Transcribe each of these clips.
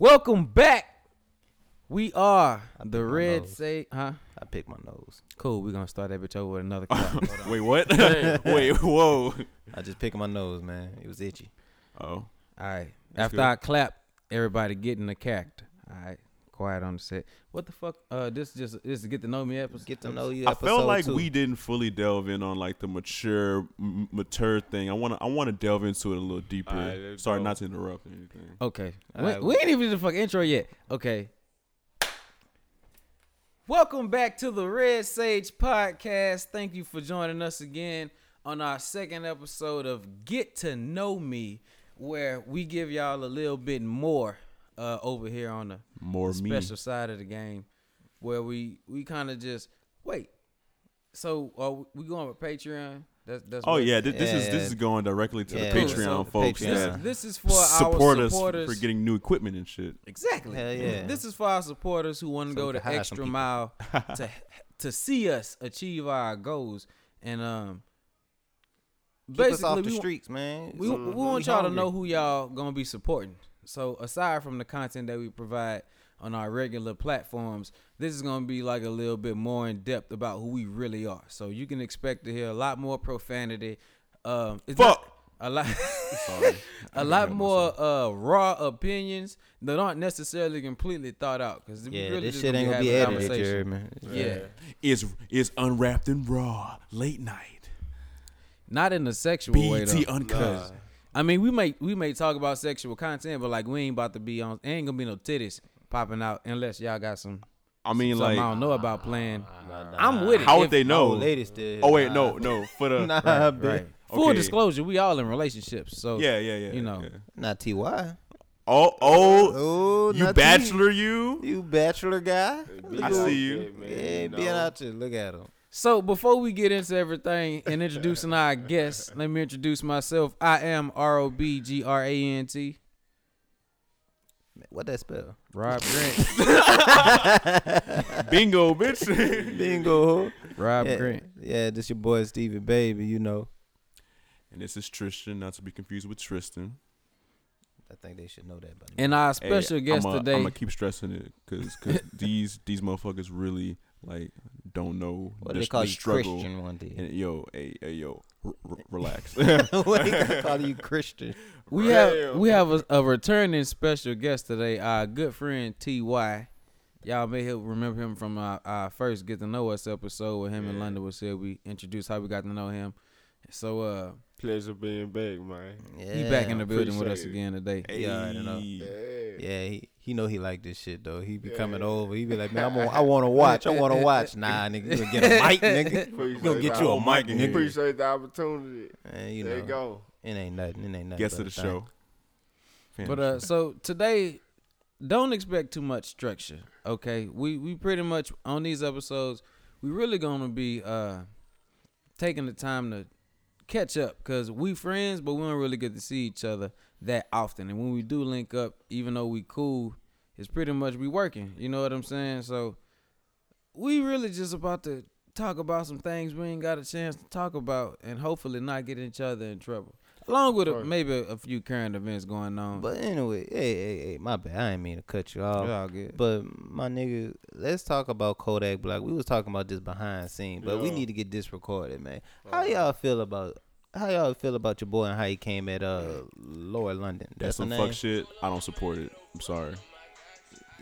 Welcome back. We are the Red nose. Say, huh? I picked my nose. Cool. We're gonna start that bitch over with another clap. Wait, what? Wait, whoa. I just picked my nose, man. It was itchy. Oh, All right. That's After good. I clap, everybody get in the character. All right. Quiet on the set. What the fuck? Uh, this just this is get to know me episode. Get to know you. I felt like two. we didn't fully delve in on like the mature, m- mature thing. I want to, I want to delve into it a little deeper. Alright, let's Sorry, go. not to interrupt anything. Okay. All we, right. we ain't even did the fuck intro yet. Okay. Welcome back to the Red Sage Podcast. Thank you for joining us again on our second episode of Get to Know Me, where we give y'all a little bit more uh, over here on the More the me. special side of the game, where we we kind of just wait. So are we going with Patreon? That's that's. Oh what- yeah, this, this is Yeah. this is going directly to Yeah. the Cool, Patreon so folks Patreon. that This is for support our us supporters. for getting new equipment and shit. Exactly. Hell yeah. This is for our supporters who want to So go we the can hire some extra mile to to see us achieve our goals. And um, Keep us off basically, the we, streets, man. we, So we want y'all to know who y'all gonna be supporting. So aside from the content that we provide on our regular platforms, this is gonna be like a little bit more in depth about who we really are. So you can expect to hear a lot more profanity. Um, it's not- Fuck. a lot. Sorry. a lot more uh, raw opinions that aren't necessarily completely thought out. Because Yeah, really this shit ain't gonna be having a edited, conversation. Jared, man. Yeah, Is is unwrapped and raw late night. not in a sexual way BT though. uncut. Nah. I mean, we may we may talk about sexual content, but like we ain't about to be on. Ain't gonna be no titties popping out unless y'all got some. I mean, something like, I don't know about playing. Nah, nah, I'm with it. how would they know? Oh, ladies still. Oh wait, nah. no, no, for the Nah, Right, bitch. right. Full Okay. disclosure, we all in relationships, so yeah, yeah, yeah. You know. yeah. Not Ty. Oh, oh, Oh, you bachelor, you. You bachelor guy. I see you. shit, man, Yeah, you being out there. Look at him. So before we get into everything and introducing our guests, let me introduce myself. I am R O B G R A N T. What that spell? Rob Grant. Bingo, bitch. Bingo. Rob yeah, Grant. yeah, this your boy Stevie Baby. You know. and this is Tristan, not to be confused with Tristan. I think they should know that by now. And our Hey, special guest I'm today. I'm gonna keep stressing it because these these motherfuckers really like don't know What the, they call the you struggle. Christian one day. And yo, hey, hey, yo, r- r- relax. what they call you Christian? we have we have a, a returning special guest today. Our good friend Ty. Y'all may have remember him from our, our first get to know us episode where him and London was here. We introduced how we got to know him. So uh, Pleasure being back, man. Yeah, he back in the building with us it. again today. hey, Yeah, I don't know. Yeah. Yeah, he, he know he like this shit though. He be coming over. He be like, man, I'm on, I want to watch. I want to watch. Nah, nigga, you gonna get a mic, nigga. Appreciate Gonna get you a mic, nigga. Appreciate the opportunity. Man, you there know, you go. it ain't nothing. It ain't nothing. guest but of the a thing. show. Fan But uh, so today, don't expect too much structure. Okay, we we pretty much on these episodes, we really gonna be uh taking the time to catch up because we friends, but we don't really get to see each other that often. And when we do link up, even though we cool, it's pretty much we working. You know what I'm saying? So we really just about to talk about some things we ain't got a chance to talk about, and hopefully not get each other in trouble. Along with a, maybe a few current events going on. But anyway, hey, hey, hey, my bad. I ain't mean to cut you off. It's all good. But my nigga, let's talk about Kodak Black. We was talking about this behind scene, but we need to get this recorded, man. How y'all feel about how y'all feel about your boy and how he came at uh Lauren London? That's That's some fuck shit. I don't support it. I'm sorry.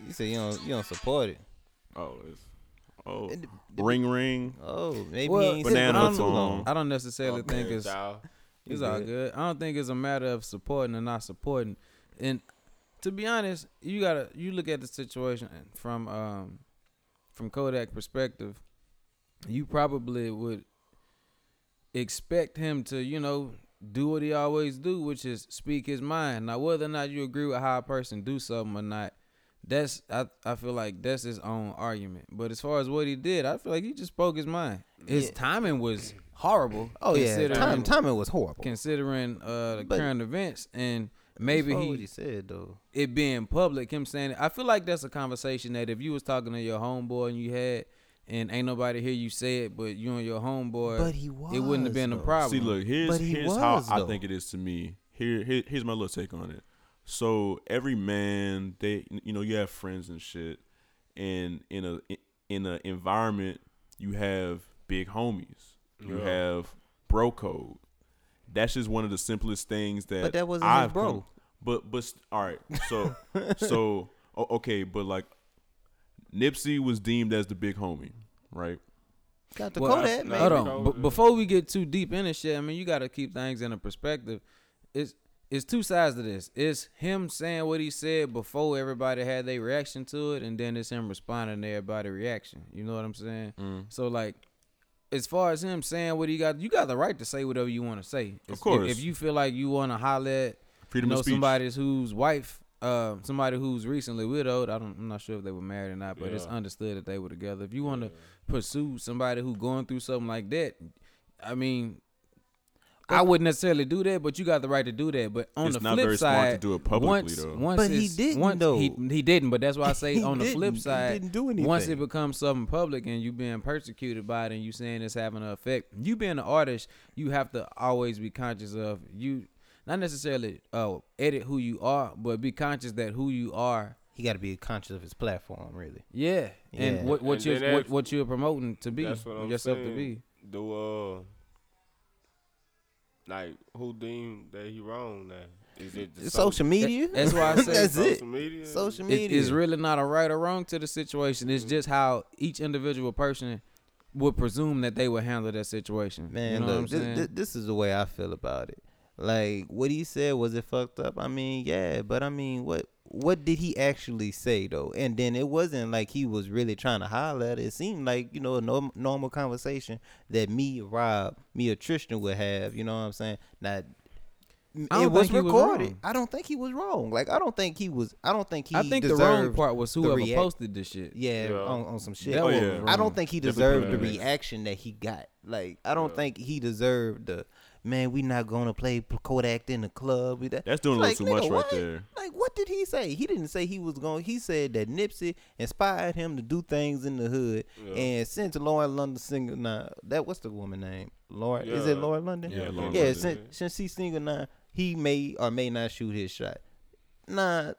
You say you don't you don't support it. Oh, it's oh And the- the- ring ring. Oh, maybe Well, he ain't Banana I don't, too song. long. I don't necessarily Oh, think man, it's dawg. It's all good. I don't think it's a matter of supporting or not supporting. And to be honest, you gotta you look at the situation from um from Kodak perspective. You probably would expect him to you know do what he always do, which is speak his mind. Now whether or not you agree with how a person do something or not. That's I, I feel like that's his own argument. But as far as what he did, I feel like he just spoke his mind. His Yeah. timing was horrible. Oh yeah, considering- time timing was horrible. considering uh the But- current events and maybe That's what he he said though. it being public him saying it, i feel like that's a conversation that if you was talking to your homeboy and you had and ain't nobody hear you say it but you and your homeboy But he was. it wouldn't have been a though. problem See, look, here's But he here's how was, I though. think it is to me. Here, here, here's my little take on it. So every man, they you know you have friends and shit, and in a in an environment you have big homies, you Yeah. have bro code. That's just one of the simplest things that. But that wasn't I've bro. come- but but all right, so so okay, but like Nipsey was deemed as the big homie, right? Got the Well, Kodak, no, man. Hold on. B- before we get too deep in this shit, I mean, you got to keep things in a perspective. It's it's two sides to this. It's him saying what he said before everybody had their reaction to it, and then it's him responding to everybody's reaction. You know what I'm saying? Mm. So like, as far as him saying what he got, you got the right to say whatever you want to say. If- if- course. If, you feel like you want to holler at Freedom you know of somebody's whose wife, uh, somebody who's recently widowed. I don't, I'm not sure if they were married or not, but it's understood that they were together. If you want to pursue somebody who going through something like that, I mean, I wouldn't necessarily do that, but you got the right to do that. But on It's the not flip very smart to side, do it publicly, once, though. once But he didn't, once though. He, he didn't, but that's why I say on the flip didn't. He side, didn't do anything. once it becomes something public and you being persecuted by it and you saying it's having an effect, you being an artist, you have to always be conscious of you, not necessarily uh, edit who you are, but be conscious that who you are. He got to be conscious of his platform, really. Yeah, Yeah. and what what you're what, what you're promoting to be That's what I'm yourself saying. to be. Do uh, like who deemed that he wrong now? Is it the It's social media. That's why I say That's it. social media? Social It media. is really not a right or wrong to the situation. It's mm-hmm. just how each individual person would presume that they would handle that situation. Man, you know look, what I'm this, saying? this, this is the way I feel about it. Like what he said, was it fucked up? I mean, yeah, but I mean, what what did he actually say though? And then it wasn't like he was really trying to holler at it. It seemed like you know a norm, normal conversation that me, Rob, me, or Tristan would have. You know what I'm saying? Now. I it don't was think was recorded. wrong. I don't think he was wrong. Like I don't think he was. I don't think he. I think the wrong part was whoever react- posted this shit. Yeah, Yeah. On, on some shit. Oh, yeah. I don't think he Definitely deserved the put it in. reaction that he got. Like I don't Yeah. think he deserved the man. We not gonna play Kodak in the club. That's doing a Like, little too nigga, much right what? there. Like what did he say? He didn't say he was going. He said that Nipsey inspired him to do things in the hood. Yeah. And since Lauren London single now, that what's the woman name? Lauren is it Yeah. Lauren London? Yeah, Lauren Yeah, London. since since he's single now, he may or may not shoot his shot. Nah,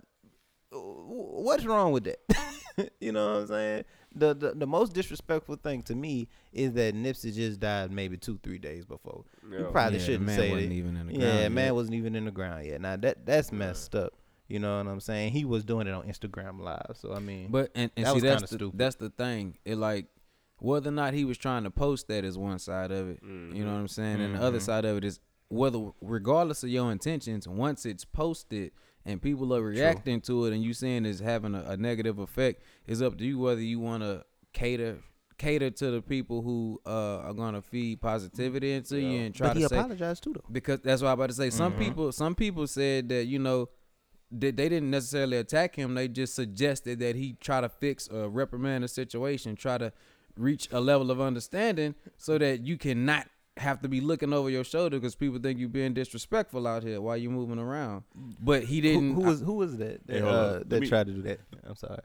what's wrong with that? you know what I'm saying? The, the the most disrespectful thing to me is that Nipsey just died maybe two three days before. You Yeah. probably Yeah, shouldn't man say wasn't that. even in the yeah, ground man yet. wasn't even in the ground yet. Now that that's messed up. You know what I'm saying? He was doing it on Instagram Live. So I mean, But and, and That see was that's the, stupid. that's the thing. It like whether or not he was trying to post that is one side of it. You know what I'm saying? And the other Mhm. side of it is whether regardless of your intentions, once it's posted and people are reacting to it and you saying it's having a, a negative effect, it's up to you whether you want to cater cater to the people who uh, are gonna feed positivity into you and try but he to say apologized too though. because that's what I'm about to say. Some Mhm. people, some people said that you know, that they didn't necessarily attack him. They just suggested that he try to fix or reprimand a situation, try to reach a level of understanding, so that you cannot have to be looking over your shoulder because people think you're being disrespectful out here while you're moving around. But he didn't. Who, who was who was that that, Hey, uh, that me- tried to do that? I'm sorry.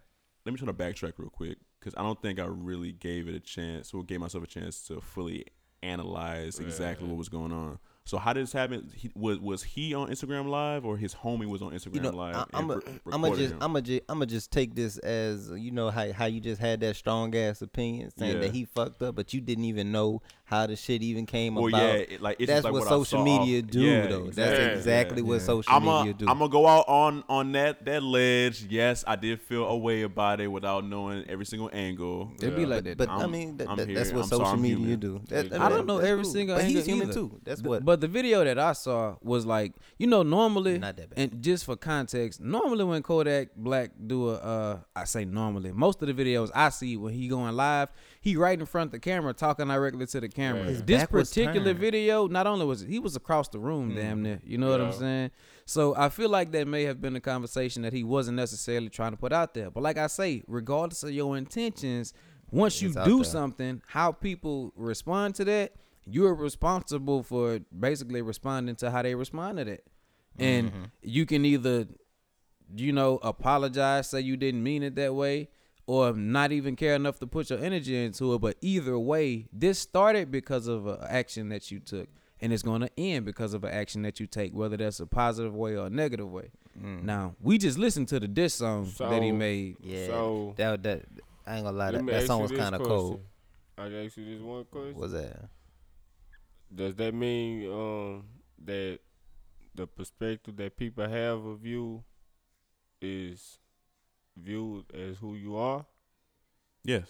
Let me try to backtrack real quick because I don't think I really gave it a chance or gave myself a chance to fully analyze exactly Right. what was going on. So how did this happen? He, was was he on Instagram Live or his homie was on Instagram you know, Live? I, I'm and a, re- I'm gonna recorded just, him? I'm gonna just, I'm gonna just take this as you know how how you just had that strong ass opinion saying Yeah. that he fucked up, but you didn't even know how the shit even came Well, about. yeah, it, like it's That's like what, what, social media do, yeah, though. That's exactly. exactly Yeah, what yeah. social I'm media a, do. I'm gonna go out on on that that ledge. Yes, I did feel a way about it without knowing every single angle. It'd be like that. but though. I I'm- mean, that, that, that's what I'm social I'm media human. do. That- I that- don't know every cool. single But he's human either. too. That's Th- what. But the video that I saw was like, you know, normally, Not that bad. and just for context, normally when Kodak Black do a, uh, I say normally, most of the videos I see when he going live, he right in front of the camera talking directly to the camera. Right. His This particular video, not only was he was across the room, damn near, you know what I'm saying? So I feel like that may have been a conversation that he wasn't necessarily trying to put out there. But like I say, regardless of your intentions, once you It's do there. something, how people respond to that, you're responsible for basically responding to how they respond to that. And Mm-hmm. you can either, you know, apologize, say you didn't mean it that way, or not even care enough to put your energy into it. But either way, this started because of an action that you took. and it's gonna end because of an action that you take, whether that's a positive way or a negative way. Mm. Now we just listened to the diss song that he made. yeah, So that that I ain't gonna lie, that, that song was kind of cold. I can ask you this one question. Was that? Does that mean um that the perspective that people have of you is viewed as who you are? Yes.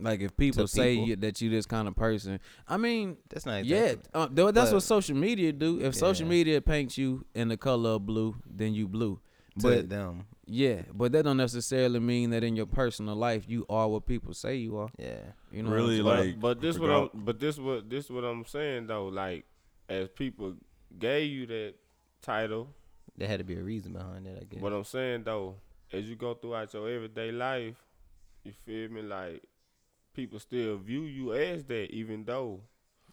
Like if people To say people. you, that you this kind of person, I mean, That's not yeah, uh, that's but- what social media do. If social media paints you in the color of blue, then you blue. to But them. yeah, but that don't necessarily mean that in your personal life you are what people say you are. Yeah. You know, Really, what I'm like, but this what I'm, but this what this what I'm saying though. Like as people gave you that title, There had to be a reason behind it, I guess. what I'm saying though, as you go throughout your everyday life, you feel me? Like people still view you as that, even though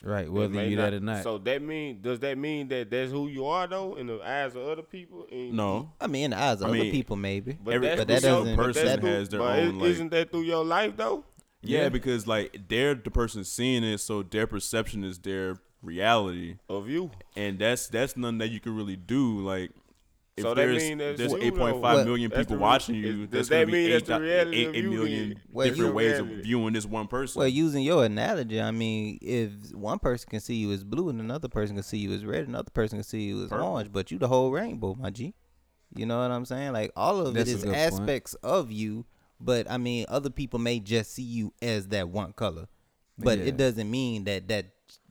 right? they Whether may you that or not. So that mean does that mean that that's who you are though in the eyes of other people? And No. I mean, in the eyes of I other mean, people, maybe. But, Every- but that doesn't- but person that's has their but own, is- like- isn't that through your life though? Yeah, Yeah. because like they're the person seeing it, so their perception is their reality, Of you. and that's that's nothing that you can really do. Like, if So there's mean that's there's you, eight point though. five What- million That's people the re- watching is- you, does that gonna be mean eight, that's the reality eight, of eight you million? Well, different you- ways of viewing this one person. Well, using your analogy, I mean, if one person can see you as blue and another person can see you as red, another person can see you as Purple. orange, but you the whole rainbow, my G. You know what I'm saying? Like all of That's it a is good point. aspects of you, but I mean, other people may just see you as that one color, but Yeah. it doesn't mean that that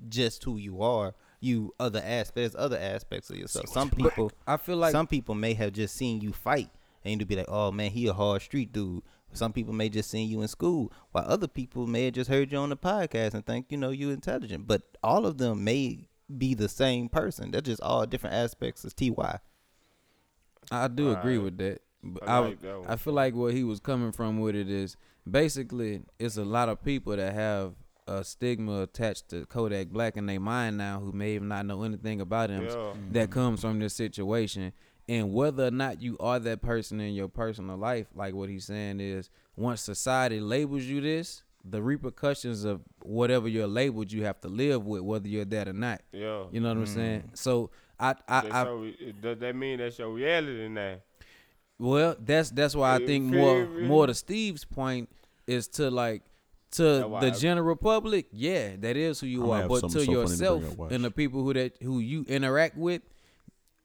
just who you are. You other aspects, other aspects of yourself. Some people, I feel like some people may have just seen you fight and to be like, oh man, he a hard street dude. Some people may just seen you in school, while other people may have just heard you on the podcast and think you know you intelligent. But all of them may be the same person. They're just all different aspects of Ty. I do agree Alright. with that. But I I, like that. I feel like where he was coming from with it is basically it's a lot of people that have a stigma attached to Kodak Black in their mind now who may not know anything about him Yeah. that mm-hmm. comes from this situation. And whether or not you are that person in your personal life, like what he's saying is, once society labels you this, the repercussions of whatever you're labeled, you have to live with, whether you're that or not. Yeah. You know what I'm mm-hmm. saying? So I, I, That's I your re- does that mean that's your reality now? well, that's that's why I think more me? more to Steve's point is to like to the general public, yeah, that is who you I'ma are. But to so funny to yourself and the people who that who you interact with,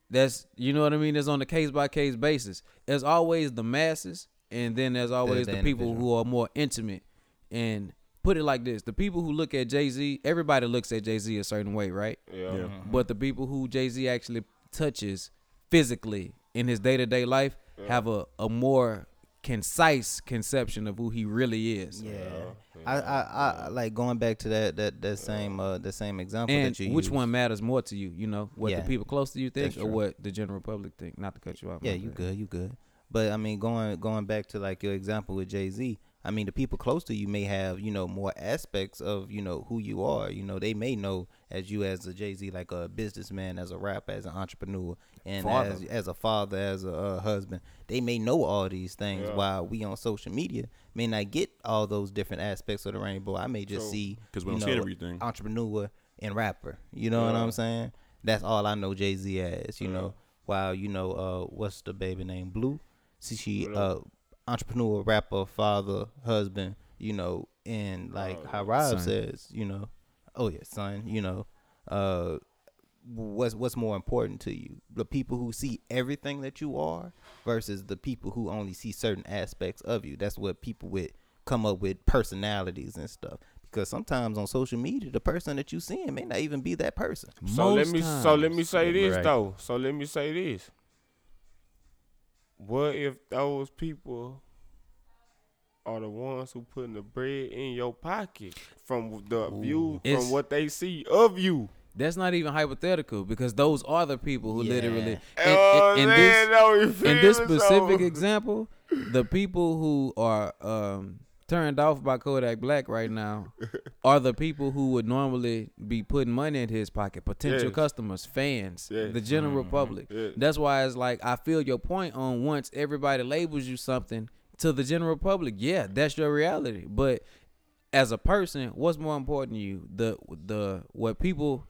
that's you know what I mean. It's on a case by case basis. There's always the masses, and then there's always the the, people who are more intimate. And put it like this: the people who look at Jay Z, everybody looks at Jay Z a certain way, right? Yeah. Yeah. But the people who Jay Z actually touches physically in his day to day life Yeah. have a, a more concise conception of who he really is. Yeah. Yeah. I, I, I like going back to that that that same uh the same example And that you which used. one matters more to you? You know, what Yeah. the people close to you think, or what the general public think? Not to cut you off. Yeah, you bad. good, you good. But I mean, going going back to like your example with Jay Z, I mean, the people close to you may have you know more aspects of you know who you are. You know, they may know as you as a Jay Z, like a businessman, as a rapper, as an entrepreneur, and Father. as as a father, as a uh, husband. They may know all these things Yeah. while we on social media may not get all those different aspects of the rainbow. I may just True. see because we don't see know, everything. entrepreneur and rapper. You know what I'm saying? That's all I know Jay Z as. You Yeah. know, while you know, uh, what's the baby name? Blue. See, she uh, entrepreneur, rapper, father, husband. You know, and like Oh, how Rob son. says, you know, oh yeah, son. You know, uh, what's what's more important to you? The people who see everything that you are versus the people who only see certain aspects of you. That's what people with come up with personalities and stuff. Because sometimes on social media, the person that you seeing may not even be that person. So let Most me so let me say this Right. though. So let me say this. What if those people are the ones who putting the bread in your pocket from the view It's- from what they see of you? That's not even hypothetical because those are the people who Yeah. literally. Oh, In, in, in man, this, no, you in this specific So- example, the people who are um, turned off by Kodak Black right now are the people who would normally be putting money in his pocket, potential Yes. customers, fans, Yes. the general Mhm. public. Yeah. That's why it's like I feel your point on once everybody labels you something to the general public, yeah, that's your reality. But as a person, what's more important to you? The the what people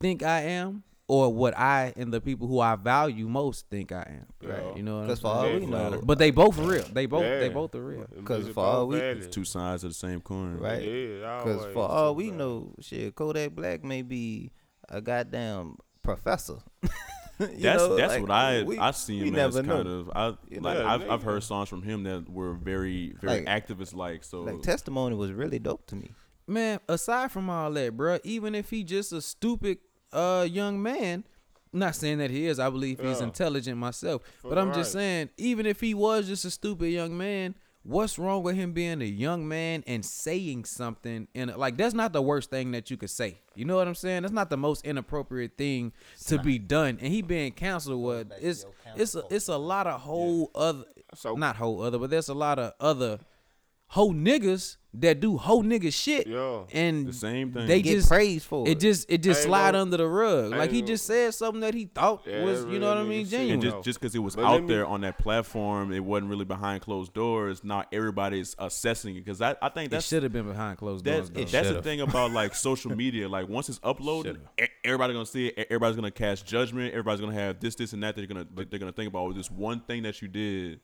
think I am or what I and the people who I value most think I am. Right. You know what I'm Because for all we know, But they both real. They both they both are real. Them 'Cause bitches for all we- valid. It's two sides of the same coin. Right. Yeah, Because always for all we sides. know, shit, Kodak Black may be a goddamn professor. You That's know, that's like, what I we- I see him as never know. kind of I You like know, I've nigga. I've heard songs from him that were very very Like- activist like so Like testimony was really dope to me. Man, aside from all that, bro, even if he just a stupid uh young man, not saying that he is, I believe he's Yeah. intelligent myself. For but I'm just saying, even if he was just a stupid young man, what's wrong with him being a young man and saying something and like that's not the worst thing that you could say. You know what I'm saying? That's not the most inappropriate thing to be done. And he being canceled what it's it's a, it's a lot of whole other So not whole other, but there's a lot of other whole niggas that do whole nigga shit. Yeah. And the same thing. they Get just praised for it it. just it just Ain't slide no- under the rug. Like he ain't just said something that he thought Yeah, was, that you know what I mean, genuine. and just just because it was But let out me- there on that platform, it wasn't really behind closed doors. Not everybody's assessing it because I, I think that should have been behind closed doors. that's that's the thing about like social media. Like once it's uploaded, e- everybody gonna see it. Everybody's gonna cast judgment. Everybody's gonna have this, this, and that. They're gonna they're gonna think about oh, this one thing that you did,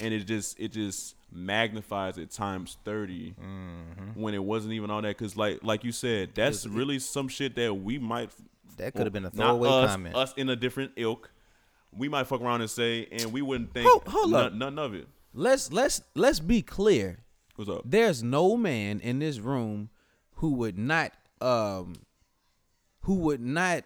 and it just it just magnifies it times 30 Mm-hmm. when it wasn't even all that. Because like like you said, that's really some shit that we might that could have been a throwaway us, comment. Us in a different ilk, we might fuck around and say, and we wouldn't think Hold- hold up. none of it. let's let's let's be clear. What's up? There's no man in this room who would not um who would not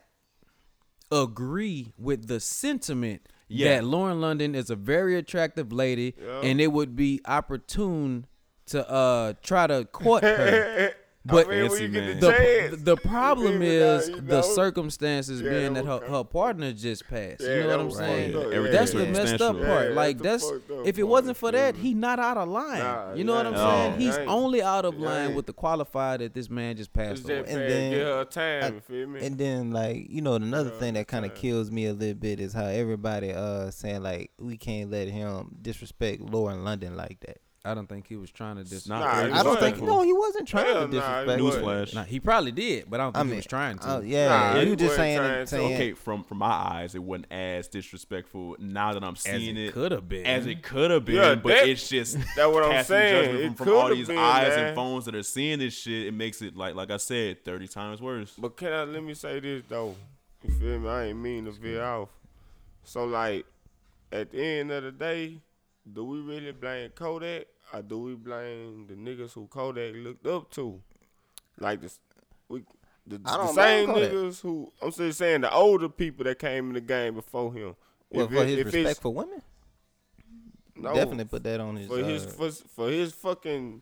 agree with the sentiment Yeah. that Lauren London is a very attractive lady Yeah. and it would be opportune to uh try to court her. But I mean, when Fancy you get man. the, the, the problem you feel me? is Now, you the circumstances Yeah, being that her, her partner just passed. Yeah, you know what I'm was saying? fucked up. Everything That's the Yeah. messed up part. Yeah, like that's that's if it wasn't for that, me? he not out of line. Nah, you know what I'm yeah, saying? He's ain't. only out of It line ain't. with the qualified that this man just passed away. And then- Get her time. I- you feel me? And then like you know another thing that kind of kills me a little bit is how everybody uh saying like we can't let him disrespect Lauren London like that. I don't think he was trying to dis. Not Nah, I don't think no, he wasn't trying Hell to disrespect. wasn't. Newsflash. Nah, he probably did, but I don't think I he was trying to. uh, yeah, Nah, you he just saying trying it, saying okay, from from my eyes, it wasn't as disrespectful. Now that I'm as seeing it it, could have been. as it could have been, Yeah, but that- it's just That's what I'm casting saying. judgment It from, from all these been, eyes man. and phones that are seeing this shit. It makes it like like I said, thirty times worse. But can I let me say this though? You feel me? I ain't mean to veer off. So like, at the end of the day, do we really blame Kodak or do we blame the niggas who Kodak looked up to? Like this, we the, the same niggas who I'm just saying the older people that came in the game before him. well, If for it- his if respect for women, no, definitely put that on his. for his uh, for, for his fucking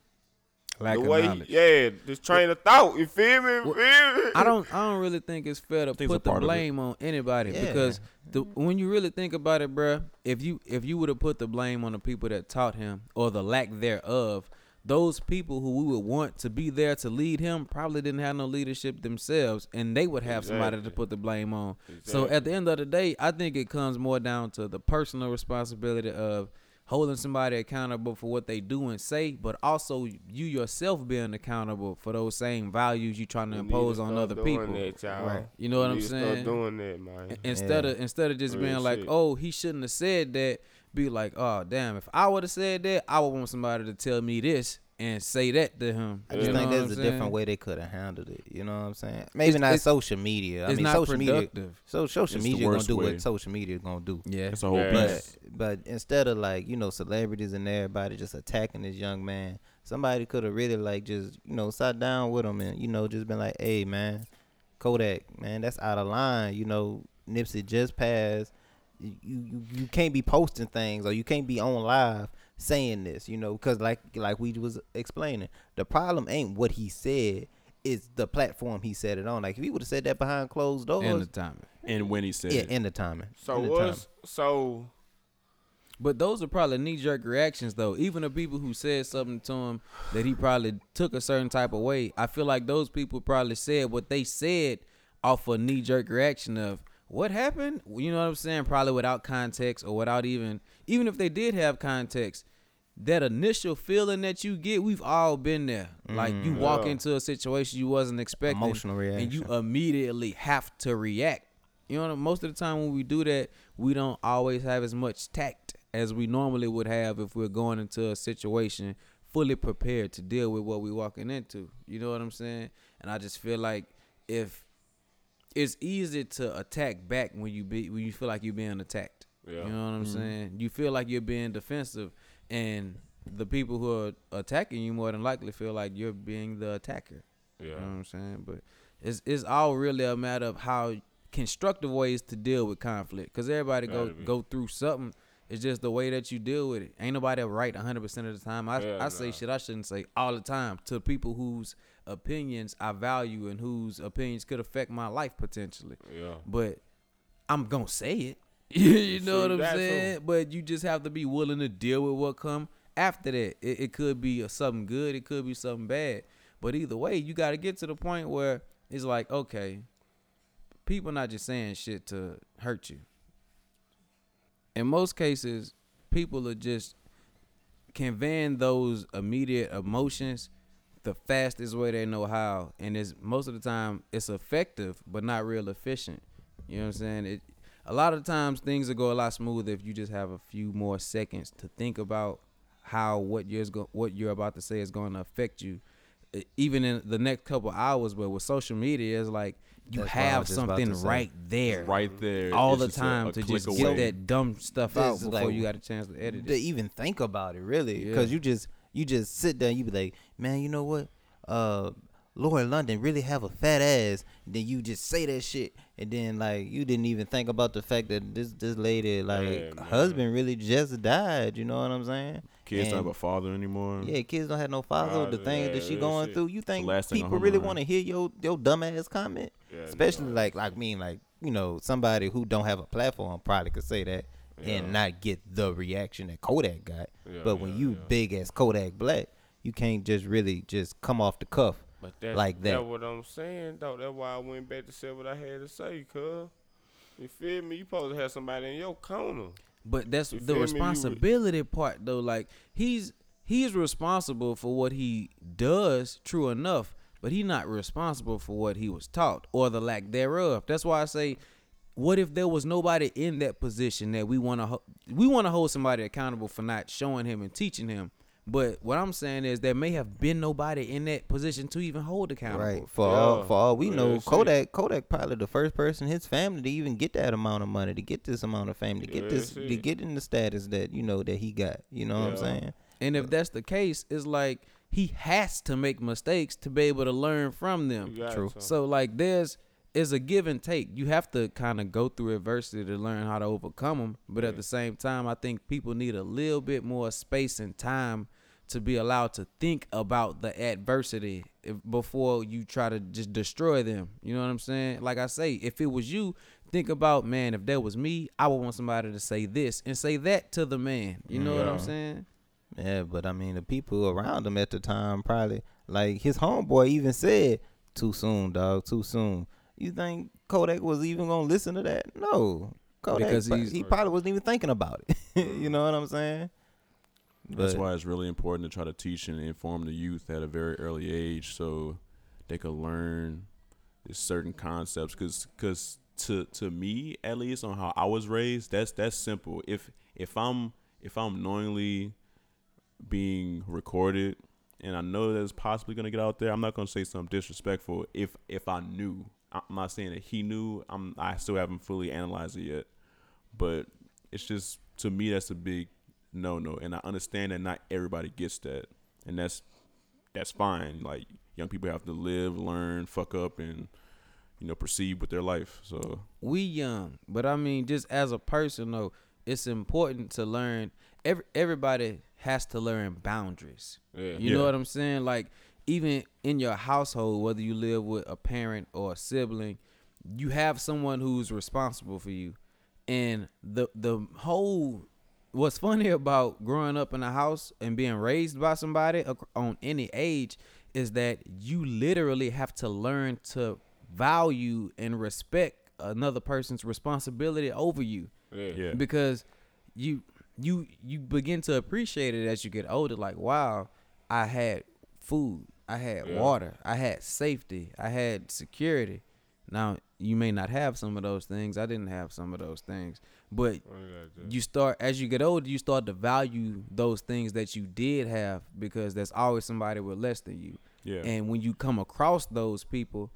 lack the of way, knowledge. yeah, this train of thought. You feel me? Well, Feel me? I don't. I don't really think it's fair to think it's a put the part of it. blame on anybody Yeah. because the, mm-hmm. when you really think about it, bruh, if you if you would have put the blame on the people that taught him or the lack thereof, those people who we would want to be there to lead him probably didn't have no leadership themselves, and they would have somebody to put the blame on. So at the end of the day, I think it comes more down to the personal responsibility of holding somebody accountable for what they do and say, but also you yourself being accountable for those same values you trying to We need impose to on start other doing people. That, y'all. Right. You know what We I'm to saying? Start doing that, man. Instead Yeah. of instead of just Real being like, oh, he shouldn't have said that. Be like, oh, damn. If I would have said that, I would want somebody to tell me this and say that to him. I just think there's a a I'm different way they could have handled it. You know what I'm saying? Maybe It's- not it's- social media. I It's mean, not social media. productive. So social It's the media gonna do way. what social media gonna do. Yeah. It's a whole Yeah. piece. But but instead of like you know celebrities and everybody just attacking this young man, somebody could have really like just you know sat down with him and you know just been like, hey man, Kodak man, that's out of line. You know Nipsey just passed. You you you can't be posting things or you can't be on live saying this. You know because like like we was explaining, the problem ain't what he said. It's the platform he said it on. Like if he would have said that behind closed doors, And the timing. And when he said, yeah, it. in the timing. So in the what's so But those are probably knee jerk reactions, though. Even the people who said something to him that he probably took a certain type of way, I feel like those people probably said what they said off a knee jerk reaction of what happened. You know what I'm saying? Probably without context or without even, even if they did have context, that initial feeling that you get, we've all been there. Like you Mm. walk Yeah. into a situation you wasn't expecting, Emotional reaction, and you immediately have to react. You know, most of the time when we do that, we don't always have as much tact as we normally would have if we're going into a situation fully prepared to deal with what we're walking into. You know what I'm saying? And I just feel like if it's easy to attack back when you be when you feel like you're being attacked. Yeah. You know what I'm Mhm. saying? You feel like you're being defensive, and the people who are attacking you more than likely feel like you're being the attacker. You know what Yeah. I'm saying? But it's it's all really a matter of how constructive ways to deal with conflict. Cause everybody go be. go through something. It's just the way that you deal with it. Ain't nobody right 100 percent of the time. I Hell I say nah. shit I shouldn't say all the time to people whose opinions I value and whose opinions could affect my life potentially. Yeah. But I'm gonna say it. you know what I'm saying? But you just have to be willing to deal with what come after that. It, it could be a, something good. It could be something bad. But either way, you got to get to the point where it's like, okay, people not just saying shit to hurt you. In most cases, people are just conveying those immediate emotions the fastest way they know how, and it's most of the time it's effective, but not real efficient. You know what I'm saying? It a lot of times things will go a lot smoother if you just have a few more seconds to think about how what you're go, what you're about to say is going to affect you, even in the next couple hours. But with social media, it's like you That's have was just about something right there, right there, all it's the just a- time a to just away. get that dumb stuff out This is before like- you got a chance to edit it to even think about it really Yeah. because you just you just sit there and you be like man you know what uh Lauren London really have a fat ass then you just say that shit and then like you didn't even think about the fact that this this lady like Yeah, husband really just died you know what I'm saying Kids don't have a father anymore. yeah kids don't have no father the things that she going shit. through you think last thing on people really want to hear your your dumb ass comment Yeah, especially no. like like mean like you know somebody who don't have a platform probably could say that and not get the reaction that Kodak got. But when you big as Kodak Black, you can't just really just come off the cuff. But that's like that. That's what I'm saying, though. That's why I went back to say what I had to say, cuz. You feel me? You supposed to have somebody in your corner. But that's You the feel me? Re- responsibility part though. Like he's he's responsible for what he does, true enough, but he's not responsible for what he was taught or the lack thereof. That's why I say what if there was nobody in that position that we want to ho- we want to hold somebody accountable for not showing him and teaching him. But what I'm saying is there may have been nobody in that position to even hold accountable. Right. For Yeah. all for all we Real know, shit. Kodak Kodak probably the first person his family to even get that amount of money, to get this amount of fame, to get Real this to get in the status that, you know, that he got. You know what I'm saying? And if that's the case, it's like he has to make mistakes to be able to learn from them. True. to. So like there's is a give and take. You have to kind of go through adversity to learn how to overcome them. But at the same time, I think people need a little bit more space and time to be allowed to think about the adversity before you try to just destroy them. You know what I'm saying? Like I say, if it was you, think about man. If that was me, I would want somebody to say this and say that to the man. You know what I'm saying? Yeah, but I mean the people around him at the time probably like his homeboy even said, Too soon, dog, too soon. You think Kodak was even gonna listen to that? No. Kodak Because he probably wasn't even thinking about it. you know what I'm saying? That's why it's really important to try to teach and inform the youth at a very early age so they could learn certain concepts. Cause, cause to to me at least on how I was raised, that's that's simple. If if I'm if I'm knowingly being recorded and I know that it's possibly gonna get out there, I'm not gonna say something disrespectful. If if I knew, I'm not saying that he knew. I'm I still haven't fully analyzed it yet, but it's just to me that's a big no no, and I understand that not everybody gets that, and that's that's fine. Like young people have to live, learn, fuck up, and you know proceed with their life. So we young, but I mean, just as a person though, it's important to learn. Every everybody has to learn boundaries. Yeah. You Yeah. know what I'm saying? Like even in your household, whether you live with a parent or a sibling, you have someone who's responsible for you. And the the whole what's funny about growing up in a house and being raised by somebody on any age is that you literally have to learn to value and respect another person's responsibility over you Yeah. yeah, because you you you begin to appreciate it as you get older. Like, wow, I had food, I had Yeah. water, I had safety, I had security. Now you may not have some of those things. I didn't have some of those things, but you start as you get older, you start to value those things that you did have because there's always somebody with less than you. Yeah. And when you come across those people,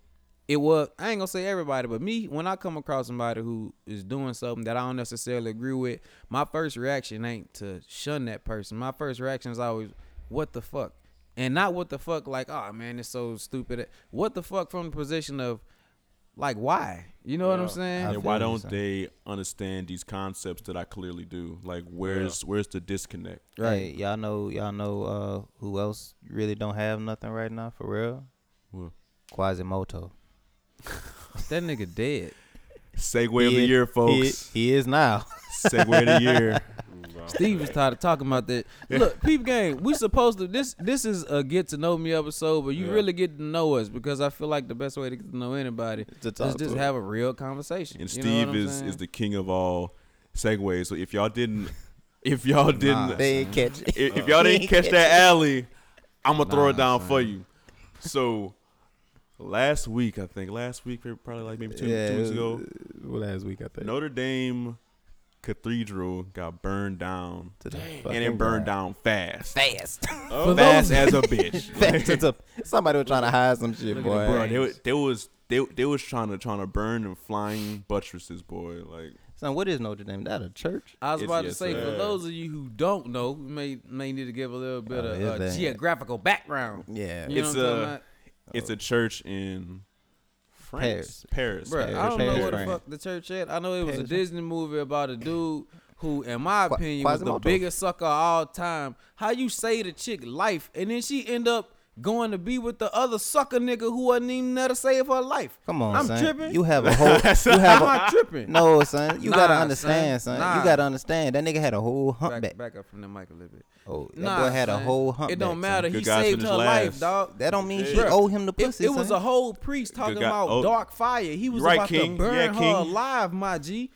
it was I ain't gonna say everybody, but me, when I come across somebody who is doing something that I don't necessarily agree with, my first reaction ain't to shun that person. My first reaction is always, what the fuck? And not what the fuck like, oh man, it's so stupid. What the fuck from the position of like why? You know what I'm saying? And why don't son. they understand these concepts that I clearly do? Like, where's where's the disconnect? Right. y'all know y'all know uh who else really don't have nothing right now for real? Well, Quasimodo. That nigga dead. segue of the year, folks. he is now. segue of the year. Steve was tired of talking about that. Look, peep game. We supposed to this. This is a get to know me episode, but you Yeah. really get to know us because I feel like the best way to get to know anybody To is talk just to have a real conversation. And You Steve is saying? is the king of all segues. So if y'all didn't, if y'all didn't, Nah. They ain't catch it. if, if y'all didn't catch that alley, I'm gonna throw it down son. for you. So last week, I think last week, probably like maybe two, yeah, two weeks ago, last week I think. Notre Dame Cathedral got burned down, To the and it burned ground. down fast, fast. For fast as a bitch. fast as a- somebody was trying to hide some shit, Look boy. the Bro, they, they was they they was trying to trying to burn and flying buttresses, boy. Like Son, what is Notre Dame? That a church? I was It's- about to yes, say for those of you who don't know, we may may need to give a little bit Oh, of uh, geographical background. Yeah. You know It's, what I'm about? it's a church in France, Paris, Bruh, Paris. I don't Paris, know where the fuck the church at. I know it was Paris, a Disney movie about a dude who, in my Qua- opinion, was the biggest sucker of all time. How you say the chick life, and then she end up going to be with the other sucker nigga who wasn't even there to save her life. Come on, I'm son. tripping. You have a whole. you have Am a, I tripping? no, son. You gotta understand, son. son. Nah. You gotta understand. That nigga had a whole humpback. Back, back up from the mic a little bit. Oh, that Nah, boy had a son. whole humpback. It don't matter. Good He saved her last. life, dog. That don't mean she owe him the It, pussy. it was son. a whole priest talking about oh. dark fire. He was right, about King. to burn Yeah, her King. alive, my G.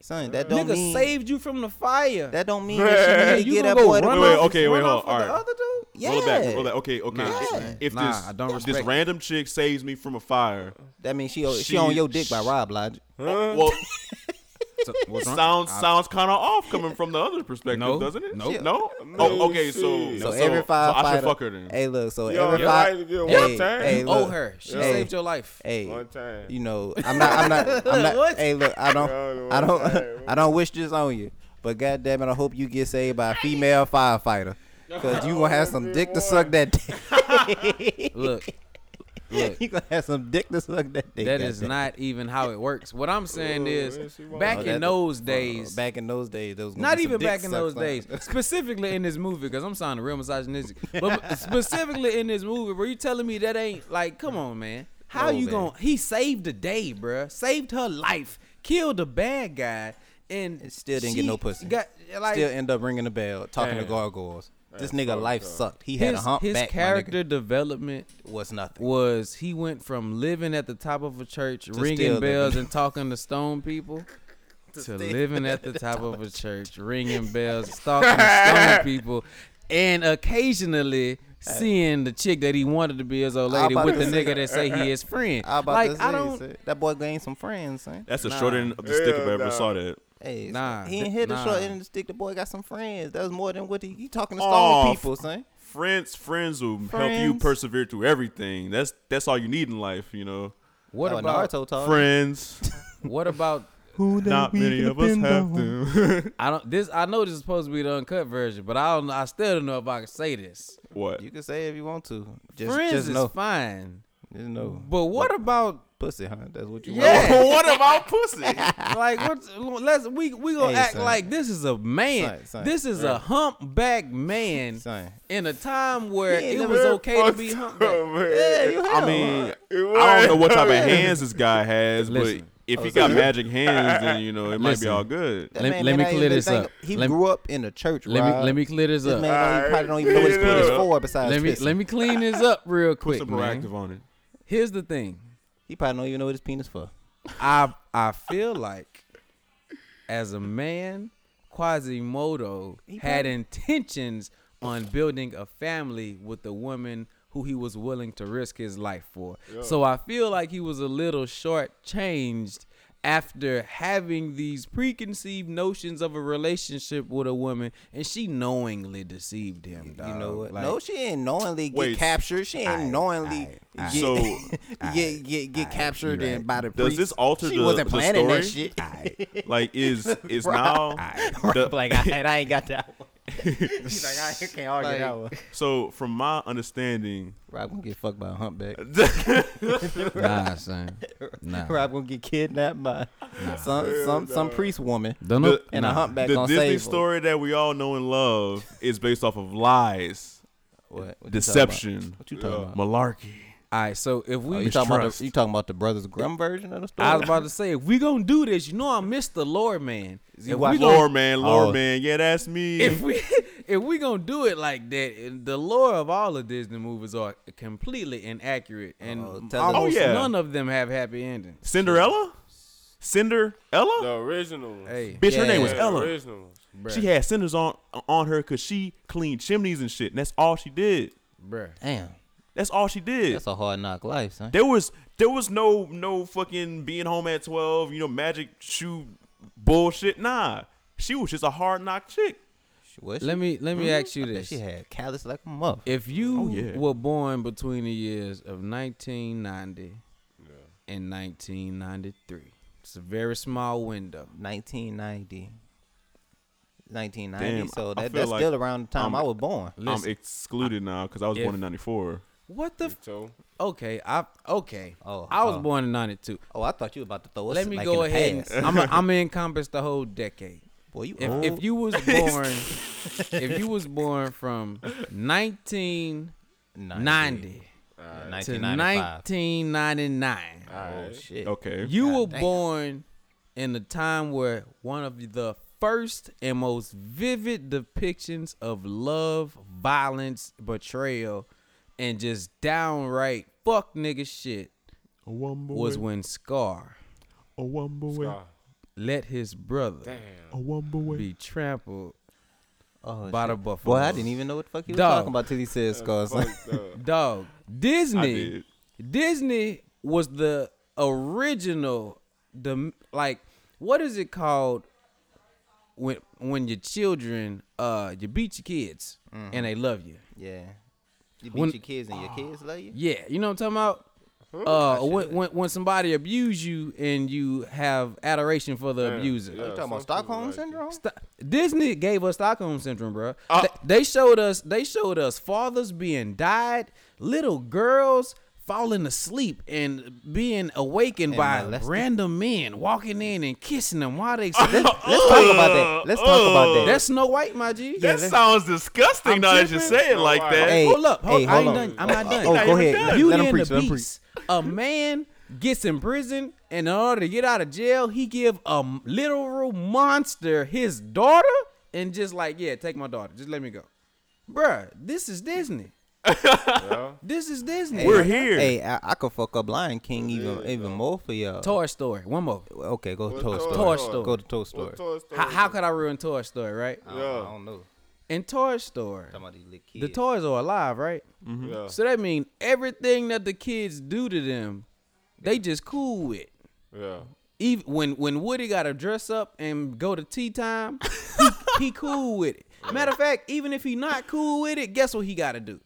son. That don't Nigga mean saved you from the fire. that don't mean that she need to you get gonna that go boy. to- run Wait, wait, okay, wait, hold on. with the Alright. other dude? Yeah. Roll it back. Roll that. Okay, okay. Nah, if if Nah, this I don't this respect it. random chick saves me from a fire, That means she she, She- on your dick by Rob Lodge. well, So, sounds I- sounds kind of off coming from the other perspective, No. doesn't it? Nope. No. Man, Oh, okay. So. So, so, every five so I should fuck her then. Hey, look. So You every five. right to get Hey, one time. hey, You owe her. She Hey. saved your life. Hey, One time. you know, I'm not, I'm not, I'm not. What? hey, look, I don't, Yeah, I don't, time. I don't wish this on you, but goddamn it, I hope you get saved by a female firefighter, cause you gonna have some dick to suck that. Dick. Look, look. you gonna have some dick to suck that dick. That is goddamn. not even how it works. What I'm saying Oh, is, man, she won't. back Oh, in that- those uh, days, back in those days, there was gonna not be some even dick back in those sucked, days, specifically in this movie, because I'm sounding real misogynistic. But specifically in this movie, were you telling me that ain't like, come on, man? How No, you man. going He saved the day, bruh. Saved her life. Killed a bad guy, and It still didn't get no pussy. Got like Still end up ringing the bell, talking to Yeah. gargoyles. This nigga life up. sucked. He had a his, hump his back. character development was nothing. was he went from living at the top of a church, To ringing bells living. and talking to stone people, to, still living at the top of a church, ringing bells, stalking to stone people, and occasionally seeing the chick that he wanted to be his old lady with the nigga that say he is friend. I about like to say, I don't. son, that boy gained some friends, son. That's the Nah. short end of the stick if I ever nah. saw that. Hey, Nah, he ain't th- hit the short nah. end of the stick. The boy got some friends. That was more than what he, he talking to stone Aw, people, son. Friends, friends will help you persevere through everything. That's that's all you need in life, you know. What Oh, about Naruto talk? Friends. what about? who Not many of us have to. I don't. This I know this is supposed to be the uncut version, but I don't. I still don't know if I can say this. what? You can say if you want to. Just, Friends just is know. fine, Just know. but what about Pussy, huh? That's what you Yeah. want. what about pussy? like what let's we we gonna Hey, act son. like this is a man Son, son. this is a humpback man Son. in a time where He ain't it was okay to be up, humpback. Yeah, you I mean, I don't know what type of hands this guy has, Listen. but if Oh, he so got magic hands, then you know it might be all good. Let- man let may me clear this up. He Let me- grew up in the church, let me let me clear this This up man don't, probably don't even know what his clear foot it is up. for besides let me pissing. let me clean this up real Put quick some man. proactive on it. here's the thing He probably don't even know what his penis for. I I feel like as a man Quasimodo had intentions on building a family with a woman who he was willing to risk his life for. So I feel like he was a little shortchanged after having these preconceived notions of a relationship with a woman, and she knowingly deceived him. You know what? Like, no, she ain't knowingly get Wait, captured. She ain't knowingly get, So- get get get captured and by the Does priest. this alter she the- wasn't the planning that story? shit. Like is is now the- like I, I ain't got that one. He's like I can't argue Like- that one. so from my understanding, Rob gonna get fucked by a humpback. nah, son. Nah. Rob gonna get kidnapped by some some some priest woman. Don't know. the, And a humpback the gonna Disney save her. story that we all know and love is based off of lies, What? What you talking deception, about? What you talking uh, about? malarkey. All right, so if we Oh, you talking about the, you talking about the brothers Grimm version of the story? I was about to say, if we gonna do this, you know I miss the Lord Man. If watch we gonna, Lord man, Lord Oh. man, yeah, that's me. if we if we gonna do it like that, the lore of all the Disney movies are completely inaccurate, and Oh, tell us- almost Oh, yeah. none of them have happy endings. Cinderella, Cinderella, The original. Hey, bitch, her name was Yeah, Ella. The original. She had cinders on on her because she cleaned chimneys and shit. And that's all she did. bruh. Damn, That's all she did. that's a hard knock life, son. There was there was no no fucking being home at twelve, you know, magic shoe bullshit. Nah, she was just a hard knock chick. Was Let she? me let me mm-hmm. ask you I bet this: She had callous like a muff. If you Oh, yeah. were born between the years of 1990 and 1993, it's a very small window. 1990. 1990. Damn, so that, that's like still around the time I'm- I was born. Listen, I'm excluded now because I was born in '94. What the? F- okay, I okay. Oh, I was oh. born in '92. Oh, I thought you were about to throw us. Let me like, go in ahead. I'm a, I'm encompass the whole decade. Boy, you If, old. if you was born, if you was born from 1990 90. to 1995. 1999, Oh shit. Okay. you God were damn. born in a time where one of the first and most vivid depictions of love, violence, betrayal, and just downright fuck nigga shit a one boy, was when Scar a one boy, Scar. let his brother Damn. a one boy. be trampled Oh, by the buffalo. Boy, I didn't even know what the fuck he was Dog. talking about till he said scars. Dog, Disney. Disney was the original, the like, what is it called when when your children, uh, you beat your kids and they love you? yeah. You beat When- your kids and your kids love you? Yeah, you know what I'm talking about. Uh, when, when when somebody abuse you and you have adoration for the Yeah, abuser. yeah. you talking about Stockholm like syndrome? St- Disney gave us Stockholm syndrome, bro. Uh, they, they showed us they showed us fathers being died, little girls falling asleep and being awakened And by molested. random men walking in and kissing them while they oh. sleep. Let's talk about that. Let's talk about that. That's Snow White, my G. That sounds disgusting I'm now that you say it like that. Hey, hold up, hold, hey, I ain't on. done. I'm not done. Oh, go ahead. done. Beauty Let him and preach. the Let him preach. Beast. A man gets in prison, and in order to get out of jail, he give a m- literal monster his daughter, and just like, yeah, take my daughter, just let me go, Bruh, This is Disney. Yeah. This is Disney. We're here. Hey, I, I could fuck up Lion King even even more for y'all. Toy Story. One more. Okay, go to Toy Toy Story. Toy Story. Go to Toy Story. Toy Story? How, how could I ruin Toy Story, right? I don't, Yeah. I don't know. In Toy Story, Talking about these little kids. the toys are alive, right? Mm-hmm. Yeah. So that means everything that the kids do to them, they just cool with. Yeah. even when when Woody got to dress up and go to tea time, he, he cool with it. Matter of fact, even if he not cool with it, guess what he got to do?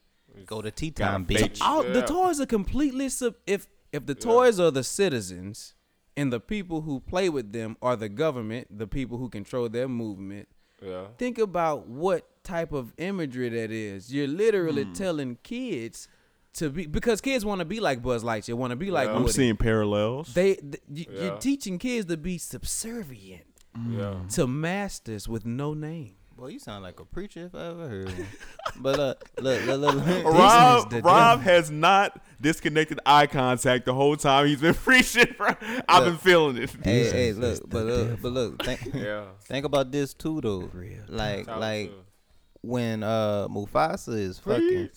Go to tea time, bitch. it. All the toys are completely sub. If if the toys are the citizens and the people who play with them are the government, the people who control their movement. Yeah. Think about what type of imagery that is. You're literally Hmm. telling kids to be because kids want to be like Buzz Lightyear, want to be like Yeah. I'm seeing parallels. They, th- y- Yeah. you're teaching kids to be subservient Yeah. to masters with no name. Boy, you sound like a preacher if I ever heard one. but uh, look, look, look, look. Rob, Rob has not disconnected eye contact the whole time he's been preaching. bro. I've been feeling it. Hey, hey, look, but look, but look. Think, Yeah. think about this too, though. Real Like, Talk like to- when uh Mufasa is fucking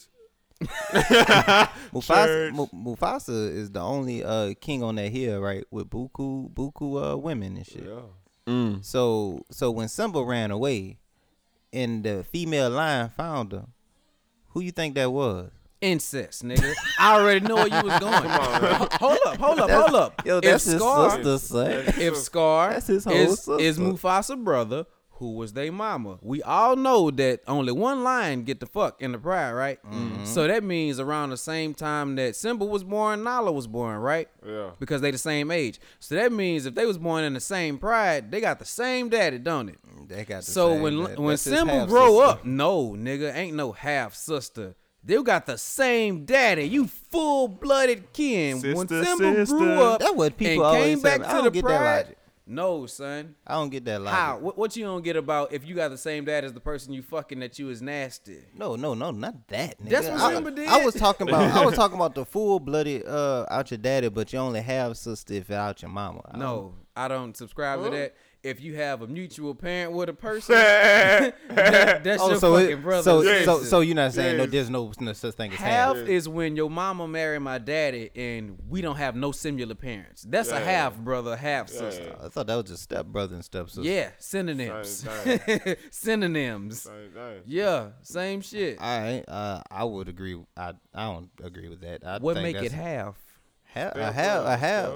Mufasa. Church. Mu- Mufasa is the only uh king on that hill, right? With buku buku uh women and shit. Yeah. Mm. So so when Simba ran away, and the female lion found her, who you think that was? Incest, nigga. I already know where you was going. Ho- hold up, hold up, hold up. Yo, if that's his Scar, sister, son. if Scar That's his whole is, sister. is Mufasa brother, who was they mama? We all know that only one lion get the fuck in the pride, right? Mm-hmm. So that means around the same time that Simba was born, Nala was born, right? Yeah. Because they the same age. So that means if they was born in the same pride, they got the same daddy, don't it? They got the So same when when That's Simba grow sister. up, no nigga, ain't no half sister. They got the same daddy. You full blooded kin. when Sister, Simba grew up That's what people and always came back. To the get that pride. Logic. No, son. I don't get that logic. How? What, what you don't get about if you got the same dad as the person you fucking that you is nasty? No, no, no, not that. Nigga. That's what I, Simba did. I was talking about. I was talking about the full blooded uh out your daddy, but you only have sister if out your mama. I don't- No, I don't subscribe to that. If you have a mutual parent with a person, that, that's Oh, your so fucking it, brother. so, or so so you're not saying no? There's no, no such thing as Half half. is when your mama married my daddy and we don't have no similar parents. That's a half brother, half sister. I thought that was just step brother and step sister. Yeah, synonyms. Same synonyms. Same thing. Yeah, same shit. All right. Uh, I would agree. I I don't agree with that. I what think make it half? Ha- I Step have. I have.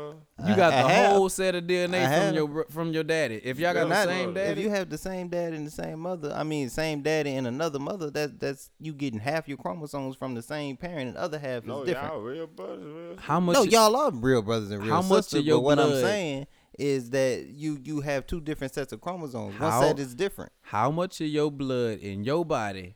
You got I the have. whole set of DNA from your from your daddy. If y'all got the Not- same If you have the same dad and the same mother, I mean, same daddy and another mother, that that's you getting half your chromosomes from the same parent, and the other half is No, different. y'all real brothers, real. how much? No, y'all are real brothers and real How much sisters. of your but what I'm saying is that you you have two different sets of chromosomes. One set is different. How much of your blood in your body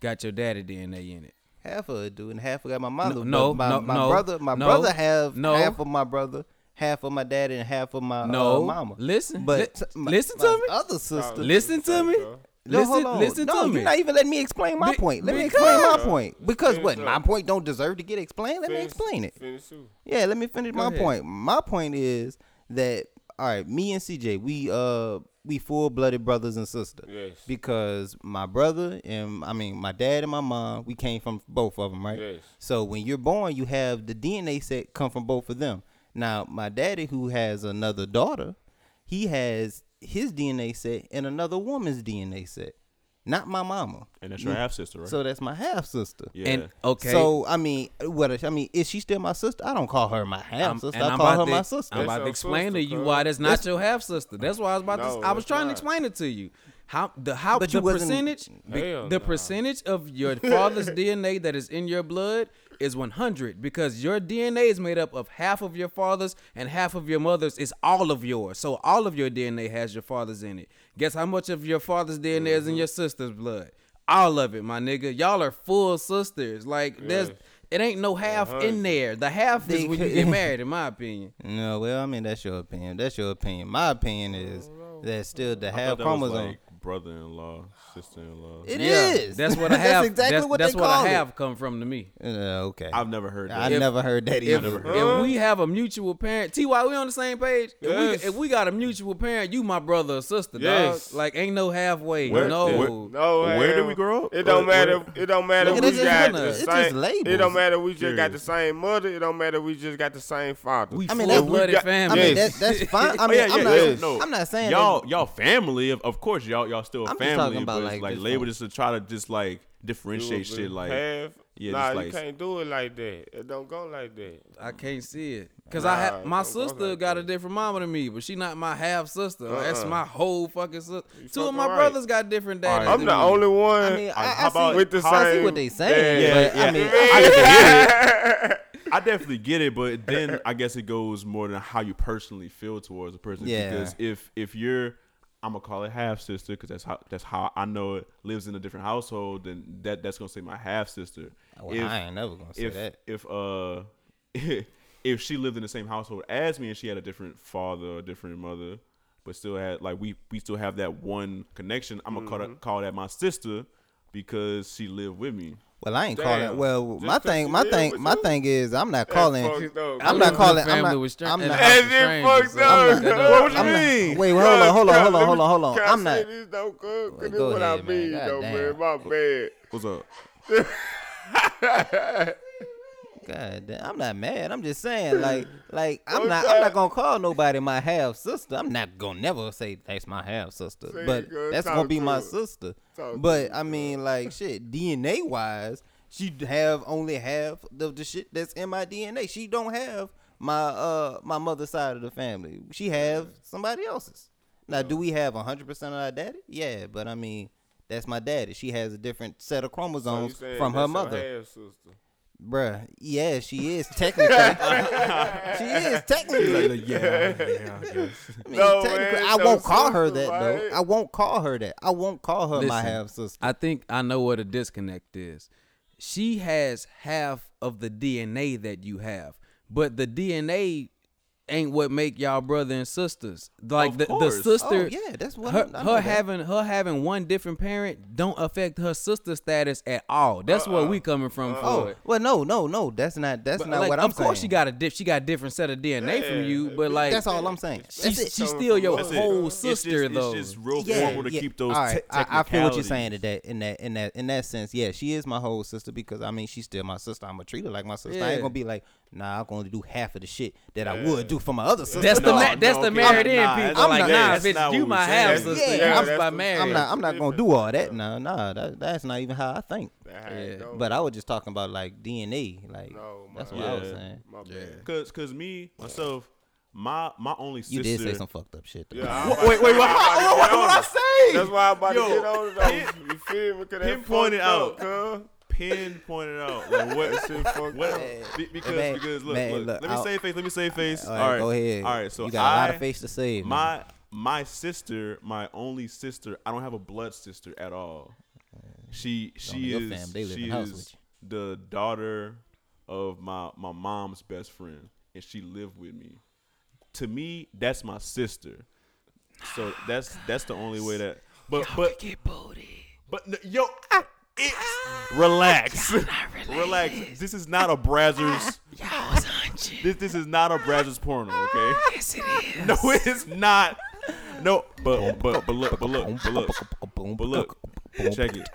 got your daddy DNA in it? Half of it dude, and half of got my mother. no, but my, no, my no, brother, my no, brother have no. half of my brother, half of my dad, and half of my No, uh, mama. listen, but li- my- listen my to me. Other sister. Listen to me. No, Listen, hold on. listen no, to. You're not even letting me explain my Be- point. Let me explain my point. Because Finish what? up. My point don't deserve to get explained. Let me explain it. Finish too. Yeah, let me finish Go my ahead. point. My point is that all right, me and CJ, we uh we full blooded brothers and sisters. Yes. Because my brother and I mean my dad and my mom, we came from both of them, right? Yes. So when you're born, you have the DNA set come from both of them. Now, my daddy who has another daughter, he has his DNA set and another woman's DNA set. Not my mama. And that's your half sister, right? So that's my half sister. yeah. And okay, So I mean, what I mean is she still my sister? I don't call her my half sister. I I'm call her to- my sister. I'm about to your explain to you cuz. why that's not your half sister. That's why I was about No, to. I was it's trying to explain it to you. How the how But the percentage be- the nah. percentage of your father's DNA that is in your blood is 100 because your DNA is made up of half of your father's and half of your mother's is all of yours. So all of your DNA has your father's in it. Guess how much of your father's DNA is Mm-hmm. in your sister's blood? All of it, my nigga. Y'all are full sisters. Like there's it ain't no half in there. The half is They when you get married, in my opinion. No, well, I mean that's your opinion. That's your opinion. My opinion is that still the half thought chromosome. like brother-in-law, sister-in-law. It Yeah, is. That's what I have. that's exactly that's, what that's they what call I it. have come from to me. Uh, okay. I've never heard that. I If- never heard that If, either. if we have a mutual parent, Ty, we on the same page. If, Yes. we, if we got a mutual parent, you my brother or sister, Yes. dog. Like ain't no halfway. Where- no. where- No, Where did we grow up? It don't Where- matter. where- It don't matter. Nigga, we that's just got one the of- it's same. just labels. It don't matter. We just got the Curious. same mother. It don't matter. We just got the same father. we I mean, full that- blooded got- I family. mean Yes. that, that's fine. I Oh, mean, yeah, I'm not. I'm not saying y'all y'all family of, of course y'all y'all still a I'm just family talking about, but like, it's like just label just to try to just like differentiate shit like half. yeah, nah, just you like- can't do it like that. It don't go like that. I can't see it. Cause I have my don't go sister like got a different mama than me, but she not my half sister. That's Uh-uh. my whole fucking sister. Two of my right. brothers got different daddies. Alright. I'm the me. only one. I mean, I, how I about- see, with the I see what they saying. Yeah, but yeah. I mean, I I, definitely get it. I definitely get it, but then I guess it goes more than how you personally feel towards a person. Yeah. Because if if you're, I'm gonna call it half sister because that's how that's how I know it lives in a different household. Then that that's gonna say my half sister. well, I ain't never gonna say if that. if uh if she lived in the same household as me and she had a different father or different mother, but still had like we we still have that one connection. I'm gonna call Mm-hmm. that call that my sister because she lived with me. Well, I ain't Damn. calling. Well, Just my 'cause thing, my thing, my you? thing is, I'm not calling. I'm not live in a calling. I'm family not. with str- I'm not. house As with if fucked up. that don't- What would you I'm not- mean? Wait, well, hold on, hold on, hold on, hold on, hold on. I'm not. say this though, cuz? Well, Cause this go what I ahead, man. mean, though, damn. man. My bad. What's up? God damn, I'm not mad. I'm just saying, like, like I'm not, I'm not gonna call nobody my half sister. I'm not gonna never say that's my half sister, Say but girl. that's Talk gonna be to my sister. Talk to But I mean, like, shit, DNA wise, she have only half of the shit that's in my DNA. She don't have my uh my mother's side of the family. She have somebody else's. Now, do we have 100% of our daddy? Yeah, but I mean, that's my daddy. She has a different set of So you chromosomes saying from her that's your mother. half sister. Bruh, yeah, she is technically. she is technically. yeah, yeah, I guess. I, mean, No, technically, man, I no won't call her sister, that though. right? I won't call her that. I won't call her my Listen, half sister. I think I know what a disconnect is. She has half of the DNA that you have, but the DNA ain't what make y'all brother and sisters. Like Of the, the oh, sister, Oh, yeah, that's what her, I- I her that. having her having one different parent don't affect her sister status at all. That's where we uh-uh. coming from uh-uh. for Oh it. well, no, no, no. That's not. That's But, not like, what I'm saying. of course saying. she got a diff, she got a different set of DNA from you, but like That's all I'm saying. she, That's it. she's still your That's it. whole It's sister just, though. It's just real Yeah, formal to yeah. keep those. All right, te- I, I feel what you're saying technicalities. in that, in that, in that, in that sense. Yeah, she is my whole sister because I mean she's still my sister. I'm gonna treat her like my sister. I ain't gonna be like, nah, I'm gonna do half of the shit that I would do for my other sister. That's the No, ma- that's no, the okay. married in Nah, people. that's not- like, nah, that's bitch, you what my we half saying. sister. Yeah, I'm that's by the- married. I'm not. I'm not gonna do all that. No, nah, that, that's not even how I think. That how it Yeah. But I was just talking about like DNA. Like no, my, that's what I was Yeah. saying. My bad. Cause, cause me myself, my my only sister. You did say some fucked up shit. Though. Yeah, I'm Wait, about wait, to- wait, I'm what, about to what, get on I it. say? That's why I'm about Yo, to get on it though. You feel me? Cause that pinpoint it fucked out. up, cuz. Pin pointed out like what shit fucked what up. be- because Man, because look, man, look, look, let me I'll- say face let me say face All right, go ahead. all right so you got a lot of face to save. man. my my sister my only sister I don't have a blood sister at all she she is fam, she the is the daughter of my my mom's best friend and she lived with me to me that's my sister so that's that's the only way that but but Get booty. but n- yo, it's relax, relax. This is not a Brazzers. Y'all was hunching. This this is not a Brazzers porno, okay? Yes, it is. No, it's not. No, but but but look, but look, but look, but look. Check it.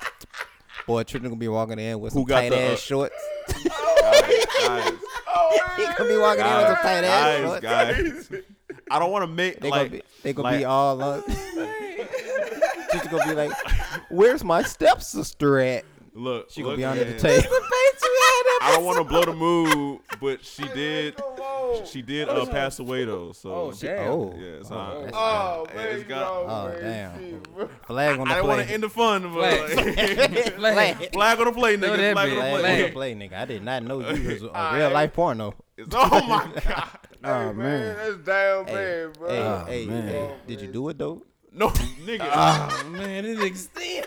Boy, Tristan gonna be walking in with some Who got tight the, ass uh, shorts. Guys, he gonna be walking in with some tight ass shorts. guys. I don't want to make They like gonna be, they gonna like- be all on. Tristan gonna be like, "Where's my stepsister at?" look. She gonna look, be under man. the table. I don't want to blow the mood, but she did. She did uh, pass away though. So Oh, damn. Oh, yeah, it's Oh, not. that's- Oh It's man, got- no, Oh, damn. shit, bro. Flag on I the didn't want to end the fun, but like, Flag. flag on the play, Know nigga. that Flag on bitch. the Flag on play. the play, nigga. I did not know you was a real life porno. Oh my god. Oh Hey, man, that's down bad, bro. Hey, Oh, hey, man. hey, did you do it though? No, nigga. Oh man, it extend.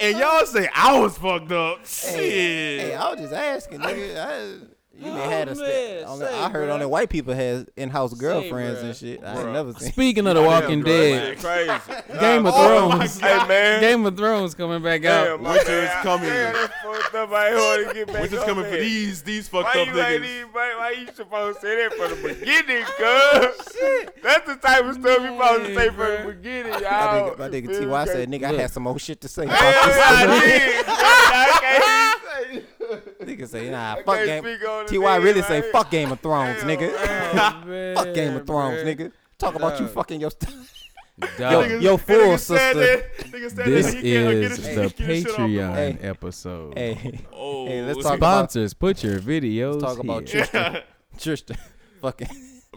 and y'all say I was fucked up. Shit. Hey, I was just asking, nigga. I, you may oh, had a Oh, sta- man, only, say, I heard bruh. only white people has in-house girlfriends bruh. and shit. I ain't never seen. Speaking of The Walking Dead, crazy. Game of Oh, Thrones. Hey man, Game of Thrones coming back out. Damn, my Winter is coming. Damn, that's fucked up. I ain't want to get back We're just coming for these these fucked Why up you niggas. even, why, why you supposed to say that from the beginning, oh, cuz? That's the type of stuff you supposed to say from the Man, beginning, My y'all. nigga, my nigga Ty said, "Nigga, I had some more shit to say." I did. I can't say- nigga say, "Nah, I fuck game." speak on Ty then, really say, right? "Fuck Game of Thrones, Damn, nigga." man. Fuck Game of Thrones, nigga. Talk about you fucking your. Dog. Yo, Niggas- yo, full nigga sister. that- nigga This he can't get is the get his shit off Patreon Hey. episode. Hey, Oh, Hey, let's talk he- about- Sponsors, put your videos talk about here. Tristan. Tristan, fucking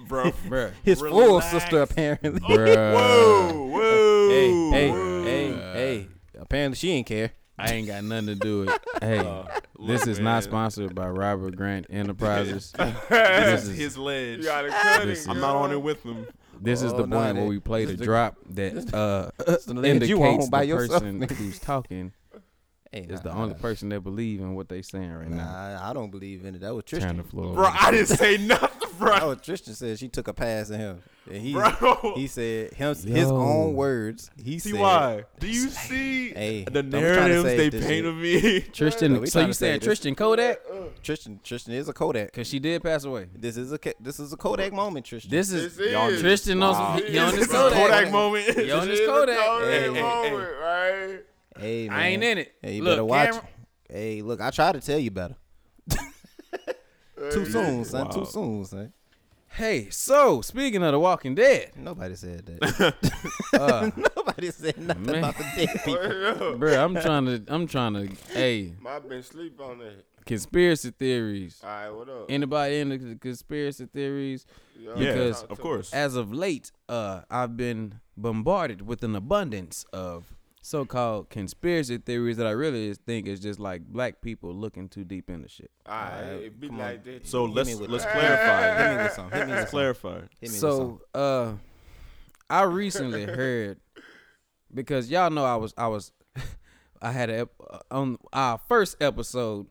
bro. Bruh. his full sister apparently. Bruh. Whoa, whoa. Hey, hey, whoa. hey, hey. Apparently she ain't care. I ain't got nothing to do with it. Hey, this is man. not sponsored by Robert Grant Enterprises. This This is is- his ledge. You gotta cut This it. I'm not on it with him. This is the Oh, nah, point where we play the the- drop that uh the ledge you indicates by the yourself, person nigga. who's talking Hey, is the nah, only nah. person that believe in what they saying right now. Nah, I don't believe in it. That was Turn Tristan. the floor. Bro, over. I didn't say nothing, bro. That bro. was Tristan said she took a pass at him. And he Bro. he said him his own words. He See said why? Do you see Hey, the I'm narratives they this paint of me? Tristan. No, so you saying this. Tristan Kodak? Uh, uh. Tristan Tristan is a Kodak. Cause she did pass away. This is a this is a Kodak moment, Tristan. This is This Y'all is. Tristan knows Wow. he, he on This is Kodak. Kodak moment. He on This is the Kodak. Kodak Hey, hey, moment, right? Hey man. I ain't in it. Hey, you Look, better watch. camera- Hey, look, I tried to tell you better. Too soon, son. Too soon, son. Hey, so speaking of The Walking Dead, Nobody said that. uh, Nobody said nothing Man. about the dead people. Bro, I'm trying to, I'm trying to, hey, I've been sleep on that. conspiracy theories. All right, what up? Anybody into the conspiracy theories? Yo, Yeah, Because- talk of to course. As of late, uh, I've been bombarded with an abundance of so-called conspiracy theories that I really think is just like black people looking too deep into shit. All right, Alright, it be come like on. that. So Hit let's me with let's that. clarify. Hit me with some. Hit me with Let's some. clarify. Hit me with some. So, uh, I recently heard because y'all know I was I was I had a ep- uh, on our first episode,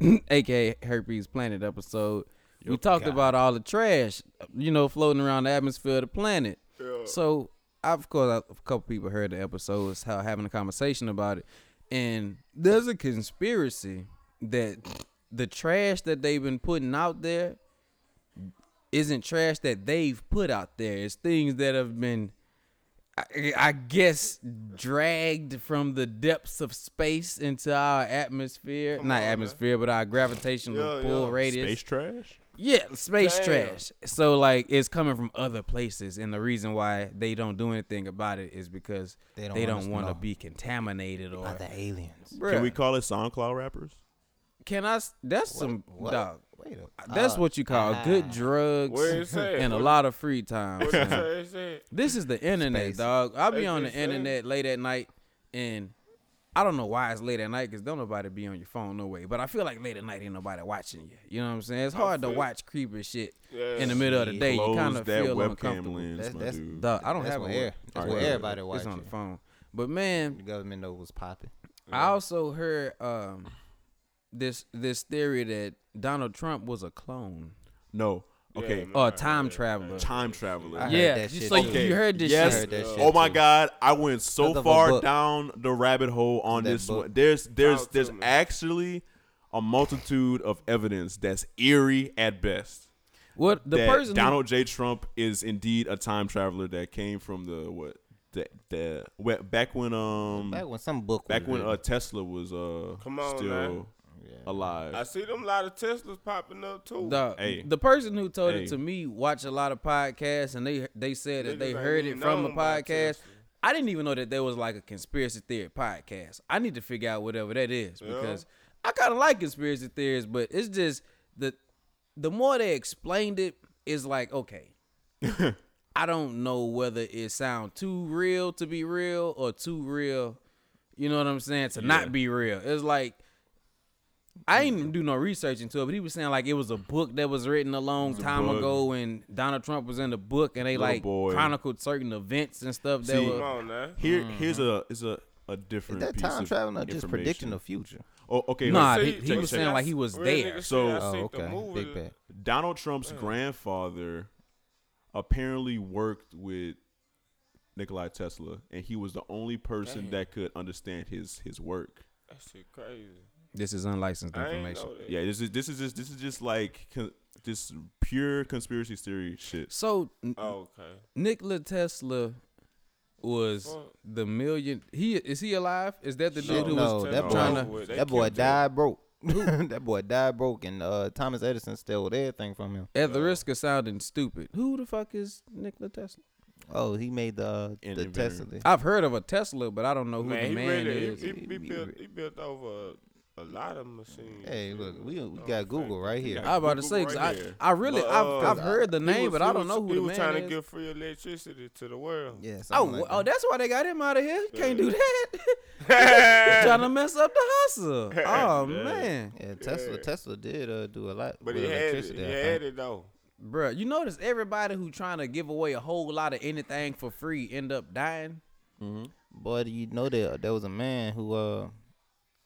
aka Herpes Planet episode. we talked about all the trash, you know, floating around the atmosphere of the planet. Yeah. So, of course, a couple people heard the episodes, how having a conversation about it, and there's a conspiracy that the trash that they've been putting out there isn't trash that they've put out there. It's things that have been, I, I guess, dragged from the depths of space into our atmosphere. Come Not on, man. atmosphere, but our gravitational Yeah, pull yeah. radius. Space trash. Yeah, space Damn. trash. So like it's coming from other places, and the reason why they don't do anything about it is because They don't they want don't to want to be contaminated or. About the aliens. Bruh, Can we call it SoundCloud rappers? Can I? That's some What? dog. Wait a That's uh, what you call ah. good drugs Where it say? and a lot of free time. What you say? it? This is the internet, Space. dog. I'll be on the internet late at night, and I don't know why it's late at night because don't nobody be on your phone no way. But I feel like late at night ain't nobody watching you. You know what I'm saying? It's hard to watch creepy shit Yeah. in the middle of the day. You kind of that feel webcam uncomfortable. lens, That's- my that's- dude. Dog, I don't That's have what a air. That's Alright, what yeah. everybody It's on the phone. But man, The government know what's popping. I also heard um this this theory that Donald Trump was a clone No. Okay. Yeah, or time traveler. Time traveler. I heard yeah, that you- shit so you, too. you heard this Yes. Shit. heard that shit Oh my too. God! I went so Because of a far down the rabbit hole on That this book. one. There's there's Talk there's actually a multitude of evidence that's eerie at best. What the that person? Donald J. Trump is indeed a time traveler that came from the what the the back when um Back when some book. back was when uh Tesla was uh Come on, still man. Yeah. alive. I see them a lot of Teslas popping up too. the, Hey. the person who told Hey. it to me watch a lot of podcasts and they they said that Niggas they heard it from a podcast. I didn't even know that there was like a conspiracy theory podcast. I need to figure out whatever that is Yeah. because I kind of like conspiracy theories, but it's just the the more they explained it, it, is like okay. I don't know whether it sound too real to be real or too real, you know what I'm saying, to Yeah. not be real. It's like I didn't even do no research into it, but he was saying like it was a book that was written a long a time book. ago and Donald Trump was in the book and they Little like boy. chronicled certain events and stuff that See, Come on now. Here Mm-hmm. here's a is a a Is different that piece time of travel or just predicting the future? Oh, okay. Nah, he- he was check. saying like he was Real there. So- Oh, okay. the. Big bet. Donald Trump's grandfather apparently worked with Nikolai Tesla, and he was the only person Damn. that could understand his his work. That shit crazy. This is unlicensed I information. Yeah, this is this is just this is just like con- just pure conspiracy theory shit. So Oh, okay. Nikola Tesla was Fuck. the million. He is he alive? Is that the No, dude who no, was that boy, trying to? with. That boy killed him. died broke. that boy died broke, and uh, Thomas Edison stole everything from him. At the risk of sounding stupid, who the fuck is Nikola Tesla? Oh, he made the uh, the inventor. Tesla. I've heard of a Tesla, but I don't know who Man, the man really is. he, he, he He- built he- he built over a, a lot of machines. Hey, look, we we Oh, got Google right here. got I was about to say, say, 'cause right I, there. I really, But, I've, uh, I've heard the name, was- but he I don't was- know who He the was man trying to give free electricity to the world. Yeah, Oh, something like oh, that's why they got him out of here. You can't do Yeah. that. trying to mess up the hustle. Oh man, Yeah, Tesla. Yeah. Tesla did uh, do a lot But with he had it. He I had it though. Bruh, You notice everybody who trying to give away a whole lot of anything for free end up dying. Boy, do you know that there was a man who uh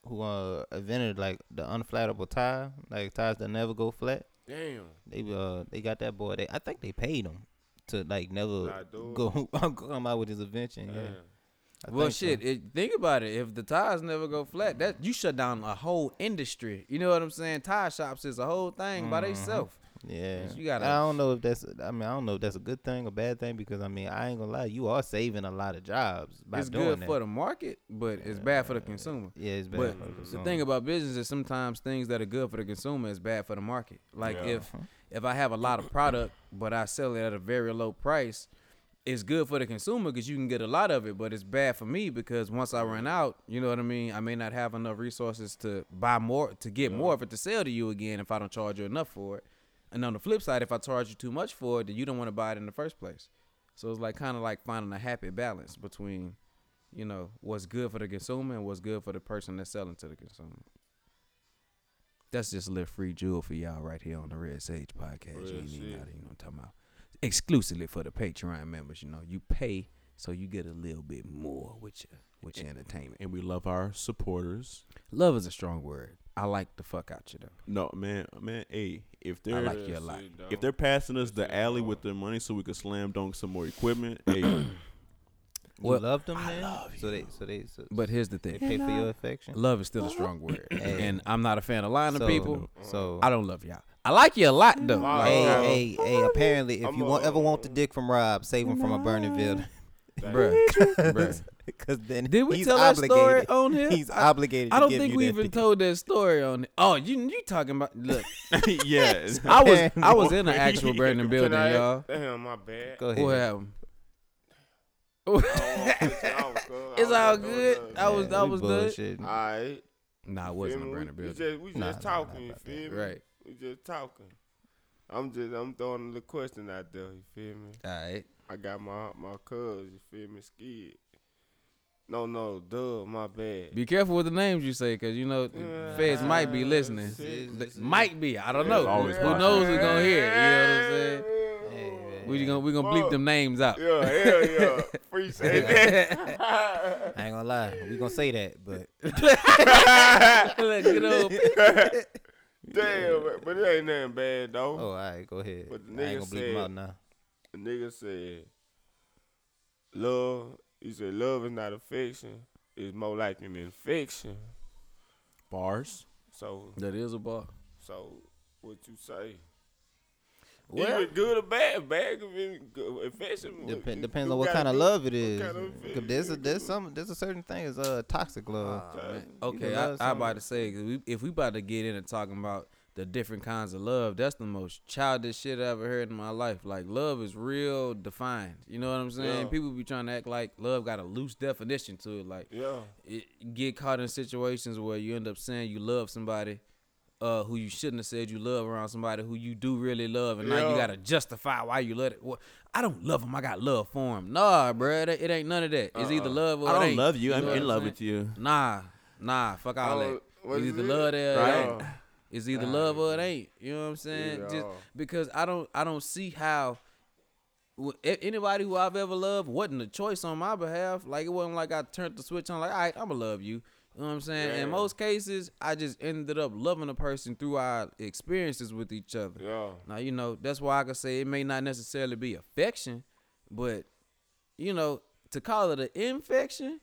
who uh invented like the unflattable tire, like tires that never go flat. Damn. They uh they got that boy. They I think they paid him to like never Not do it. go come out with his invention. Yeah. I well, think so. shit. It, think about it. If the tires never go flat, that you shut down a whole industry. You know what I'm saying? Tire shops is a whole thing by Mhm. themselves. Yeah, You gotta- I don't know if that's. I mean, I don't know if that's a good thing or bad thing because I mean, I ain't gonna lie, you are saving a lot of jobs by it's doing good that. for the market, but it's bad for the consumer. yeah, it's bad. But for the, consumer. the thing about business is sometimes things that are good for the consumer is bad for the market. Like Yeah. if if I have a lot of product but I sell it at a very low price, it's good for the consumer because you can get a lot of it, but it's bad for me because once I run out, you know what I mean. I may not have enough resources to buy more to get more of it to sell to you again if I don't charge you enough for it. And on the flip side, if I charge you too much for it, then you don't want to buy it in the first place. So it's like kind of like finding a happy balance between, you know, what's good for the consumer and what's good for the person that's selling to the consumer. That's just a little free jewel for y'all right here on the Red Sage podcast. Real you ain't shit. even know, you know what I'm talking about. Exclusively for the Patreon members, you know. You pay so you get a little bit more with your with your entertainment. And we love our supporters. Love is a strong word. I like the fuck out you though. No, man, man. Hey, if they're like you a lot. Shit, if they're passing us That's the alley dog. with their money so we could slam dunk some more equipment, hey, you Well, love them, I man. love so they, so they, so, But here's the they thing. pay for your affection. Love is still a strong word. Hey. And I'm not a fan of lying to So- people. So I don't love y'all. I like you a lot though. Wow. Like, Hey, hey, hey! Apparently, if I'm you a- want, ever want the dick from Rob, save him from a burning building. bruh, bruh. Because then Did we he's tell that story on here? He's I, obligated. I to don't give think you we that even dick. told that story on. It. Oh, you you talking about? Look, yeah, I was I was in an actual Brandon building, I- y'all. Damn, my bad. Go ahead. What happened? it's oh, It's all good. I was Man, I was good. Alright. Nah, it wasn't a burning We building. just, we just Nah, nah, talking, nah, you about that. feel me? Right. We just talking. I'm just, I'm throwing the little question out there, you feel me? All right. I got my, my cuz, you feel me, skid. No, no, duh, my bad. Be careful with the names you say, cause you know Yeah. feds might be listening. Shit. They might be. I don't know. it's always Who possible. knows who's gonna hear? it, You know what I'm saying? We gonna we gonna bleep them names out. Yeah, hell yeah. Appreciate that. I ain't gonna lie, we gonna say that, but Look, you Damn, but- but it ain't nothing bad, though. oh, all right, go ahead. But the I ain't gonna bleep him out now. The nigga said, love, he said, love is not affection. It's more like an infection. bars. So, that is a bar. so what you say? Well- Even good or bad, bad could be good. Infection. Dep- depends on what kind of love it is. what is. kind of 'Cause affection There's a there's some there's a certain thing is uh toxic love. Man. You Okay, I, love I about someone. to say 'cause we, if we about to get into talking about the different kinds of love, that's the most childish shit I ever heard in my life. Like love is real defined. You know what I'm saying? Yeah. People be trying to act like love got a loose definition to it. Like Yeah. it, get caught in situations where you end up saying you love somebody. Uh, who you shouldn't have said you love around somebody who you do really love, and now you gotta justify why you love it. Well, I don't love him. I got love for him. Nah, bruh, it, it ain't none of that. It's either Uh-uh. love or I it don't ain't. love you. know I'm in love saying? with you. Nah, nah, fuck all Oh, that. what It's is either it? love there or Right. It's either love or it ain't. You know what I'm saying? Yeah. Just because I don't, I don't see how anybody who I've ever loved wasn't a choice on my behalf. Like it wasn't like I turned the switch on. Like, all right, I'ma love you. You know what I'm saying? Yeah. In most cases, I just ended up loving a person through our experiences with each other. Yeah. Now, you know, that's why I can say it may not necessarily be affection, but you know, to call it an infection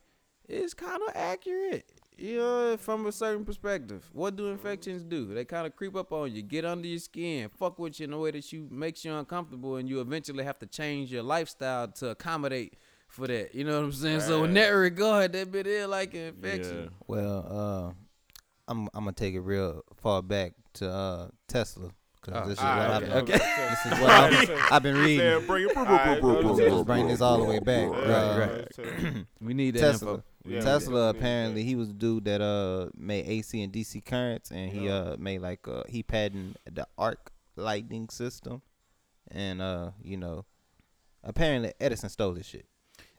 is kind of accurate. You know, from a certain perspective. What do infections do? They kind of creep up on you, get under your skin, fuck with you in a way that you makes you uncomfortable, and you eventually have to change your lifestyle to accommodate for that. You know what I'm saying? So in that regard, that bit is like an infection. Yeah. Well, uh, I'm I'm gonna take it real far back to uh Tesla because Oh, this is what right, I've okay. been, Okay. this is what I've, I've been reading. Man, bring it. Alright, go to Just bring this all the way back. Yeah, Right, right. We need that Tesla. info. Yeah, Tesla yeah. apparently he was a dude that uh made AC and DC currents and he Yeah. uh made like uh he patented the arc lighting system and uh you know apparently Edison stole this shit.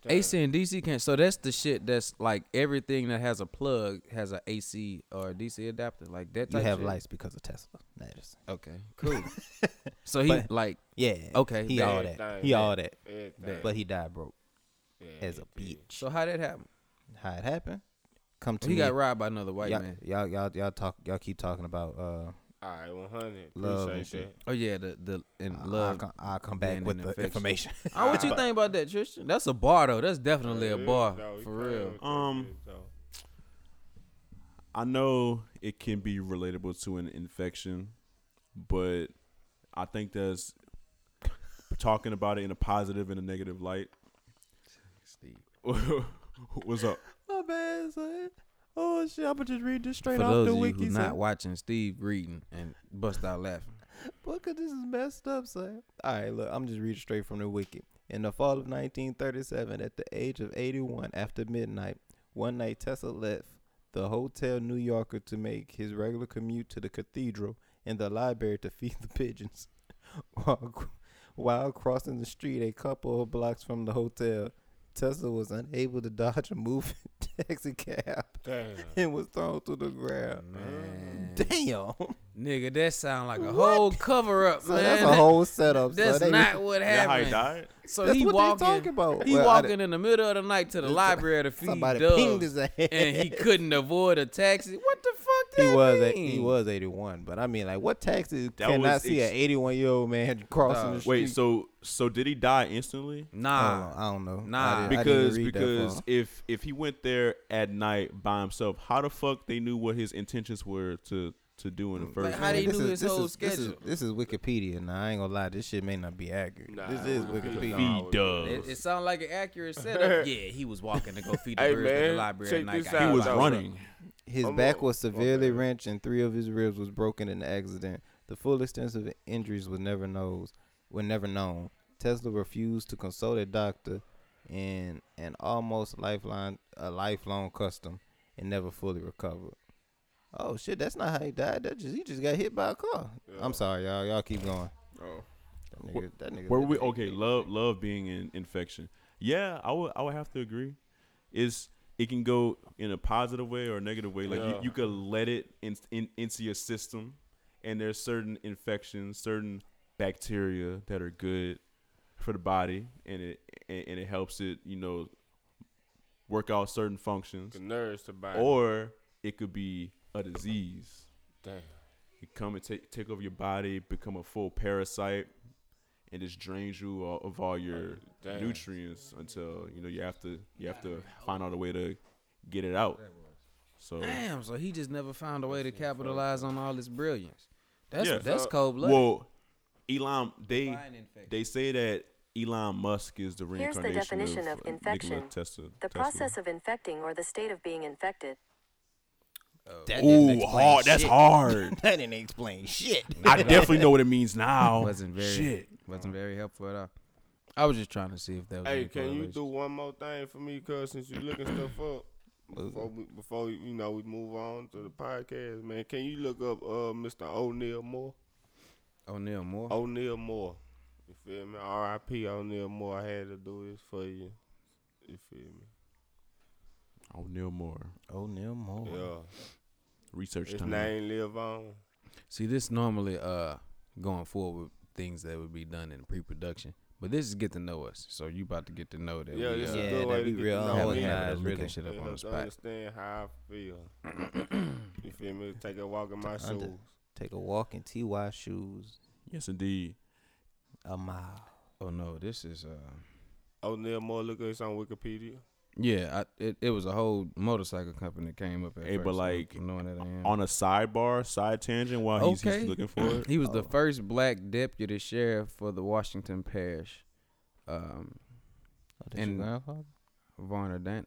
AC and DC can't. So that's the shit that's like everything that has a plug has a AC or a DC adapter, like that. You Type have shit? lights because of Tesla. Edison. Okay, cool. so he But- like Yeah. Okay, He bet. all that. Everything, He bet. all that. Everything. But he died broke Yeah, as a he bitch. so how that happen? How it happened? Come to He me. got robbed by another white y'all, man. y'all y'all y'all talk y'all keep talking about uh All right, 100. Love and shit. Oh yeah, the the and I'll, love. come, I'll come back with the infection. information. Oh, what you think about that, Tristan? That's a bar though. That's definitely a bar no, for real. Um, so. I know it can be relatable to an infection, but I think there's talking about it in a positive and a negative light. Steve. What's up? My bad, son. Oh shit! I'm gonna just read this straight For off those the of you wiki. who son. not watching Steve reading and bust out laughing. Look at this is messed up, son. All right, look, I'm just reading straight from the wiki. In the fall of 1937, at the age of 81, after midnight, one night Tesla left the Hotel New Yorker to make his regular commute to the cathedral and the library to feed the pigeons. while, while crossing the street a couple of blocks from the hotel, Tesla was unable to dodge a moving taxi cab Damn. and was thrown to the ground. Man. Damn. Nigga, that sound like a What? whole cover up, So man. that's a whole setup. That's son. They- not what That how he happened. died? So That's he what walking, talking about. he Well, walking in the middle of the night to the library to feed Somebody doves, his ass. and he couldn't avoid a taxi. What the fuck? He that was a, he was 81, but I mean, like, what taxes That cannot was see ex- an 81 year old man crossing Dog. the street? Wait, so so did he die instantly? I Nah, don't know. I don't know. Nah. I didn't- I didn't Because because if if he went there at night by himself, how the fuck they knew what his intentions were to to do in the first Like, how place? they This knew is- his this whole is- this is- schedule. This is Wikipedia. Now I ain't gonna lie, this shit may not be accurate. Nah, this is Wikipedia. nah. Feed it, it sounded like an accurate setup. yeah, he was walking to go feed the Hey, birds in the library check at night. this out, he was by a though. Running. His I'm back a- was severely okay. wrenched and three of his ribs was broken in the accident. The full extent of the injuries was never knows were never known. Tesla refused to consult a doctor in an almost lifelong a lifelong custom and never fully recovered. Oh shit, that's not how he died. That just he just got hit by a car. I'm sorry, y'all. Y'all keep going. Oh. That nigga, that nigga Where we? Okay, love love being in infection. Yeah, I would I would have to agree. Is it can go in a positive way or a negative way. Like Yeah. you, you could let it in, in into your system, and there's certain infections, certain bacteria that are good for the body, and it and, and it helps it, you know, work out certain functions. The nerves to buy. Or it could be a disease. Damn. It come and take take over your body, become a full parasite, and just drains you of of all your Damn. nutrients until you know you have to you have to find out a way to get it out. So Damn, so he just never found a way to capitalize on all this brilliance. That's Yeah. that's cold blooded. well, Elon they they say that Elon Musk is the reincarnation Here's the reincarnation definition of, of uh, infection. Tesla. The Tesla. process of infecting or the state of being infected. That didn't Ooh, explain hard. That's hard. that didn't explain shit. I definitely know what it means now. wasn't very Shit. Wasn't very helpful at all. I was just trying to see if there was. Hey, any can you do one more thing for me, cuz, since you're looking stuff up? Before we, before you know we move on to the podcast, man, can you look up uh Mr. O'Neal Moore? O'Neal Moore? O'Neal Moore. You feel me? R.I.P. O'Neal Moore. I had to do this for you. You feel me? O'Neal Moore. O'Neal Moore. Yeah. Research His time. name live on. See, this normally uh going forward with things that would be done in pre-production, but this is get to know us. So you about to get to know that. Yeah, we, this uh, is a Yeah, good way that'd to be get real to know have me. a unorganized, habit really. shit up on the spot. understand how I feel. you feel me? Take a walk in my To under- shoes. Take a walk in TY shoes Yes, indeed. a mile. Oh no, this is uh O'Neal Moore, look at this on Wikipedia. Yeah, I, it it was a whole motorcycle company that came up. At Hey, but first, like, from knowing that I am. On a sidebar, side tangent, while he's, he's Okay. looking for it. he was the Oh. first black deputy sheriff for the Washington Parish. Um, Oh, that's And- your grandfather? Varnado,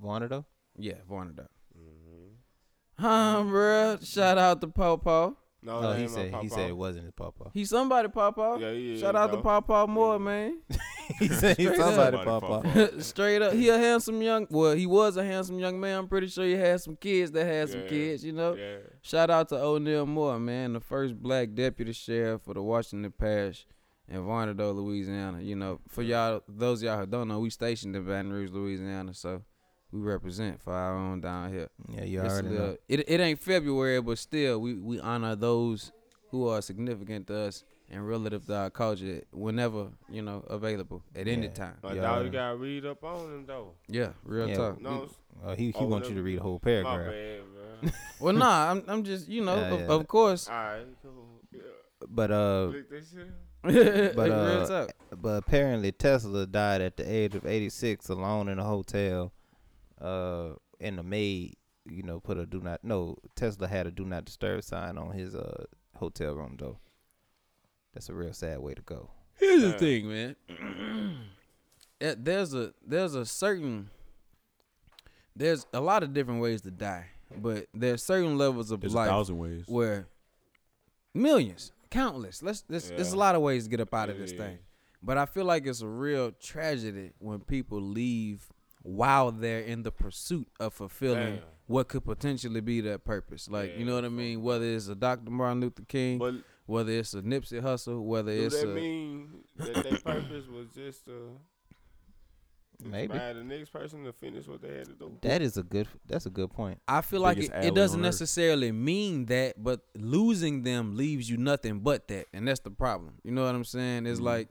Varner though? yeah, Varner. Dog. Mm-hmm. Huh, bruh. Shout out to Pawpaw. No, Oh, that he said he said it wasn't his papa. He's somebody, Pawpaw. Yeah, he is, Shout out to though. Pawpaw Moore, man. he said he's Straight up. somebody Somebody papa. papa. Straight up, he a handsome young. Well, he was a handsome young man. I'm pretty sure he had some kids that had some Yeah. kids. You know. Yeah. Shout out to O'Neal Moore, man, the first black deputy sheriff for the Washington Parish in Varnado, Louisiana. You know, for y'all, those of y'all who don't know, we stationed in Baton Rouge, Louisiana, so we represent for our own down here. Yeah, you It's already little- know. It it ain't February, but still, we we honor those who are significant to us and relative to our culture whenever you know available at any time. My Yeah. dog got to read up on him though. Yeah, real Yeah. talk. No, Uh, he he Oh, wants you to read a whole my paragraph. bad, man. Well, nah, I'm I'm just you know, Yeah, of, yeah. of course. All right, cool. Yeah. But uh, Click this shit. But, uh, but apparently Tesla died at the age of 86 alone in a hotel. Uh, and the maid, you know, put a do not no Tesla had a do not disturb sign on his uh hotel room door. That's a real sad way to go. Here's the Yeah. thing, man. Eh, there's a there's a certain there's a lot of different ways to die, but there's certain levels of There's a life thousand ways. where millions, countless. Let's there's, there's a lot of ways to get up out of Yeah, this yeah. thing. But I feel like it's a real tragedy when people leave while they're in the pursuit of fulfilling Damn. what could potentially be that purpose. Like, you know what I mean? Whether it's a Dr. Martin Luther King, But whether it's a Nipsey Hussle, whether do it's that a mean that their purpose was just to Maybe. inspire the next person to finish what they had to do? That is a good. That's a good point. I feel like it, it doesn't necessarily mean that, but losing them leaves you nothing but that, and that's the problem. You know what I'm saying? It's Mhm. like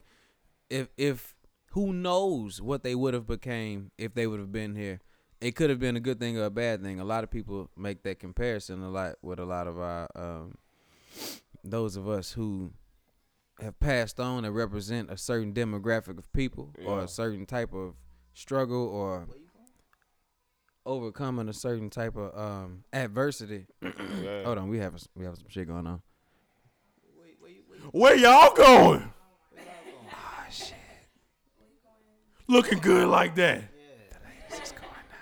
if if who knows what they would have became if they would have been here. It could have been a good thing or a bad thing. A lot of people make that comparison a lot with a lot of our um, those of us who have passed on and represent a certain demographic of people or a certain type of struggle or overcoming a certain type of um adversity. Hold on, we have we have some shit going on. Where y'all going? Looking good like that. Yeah.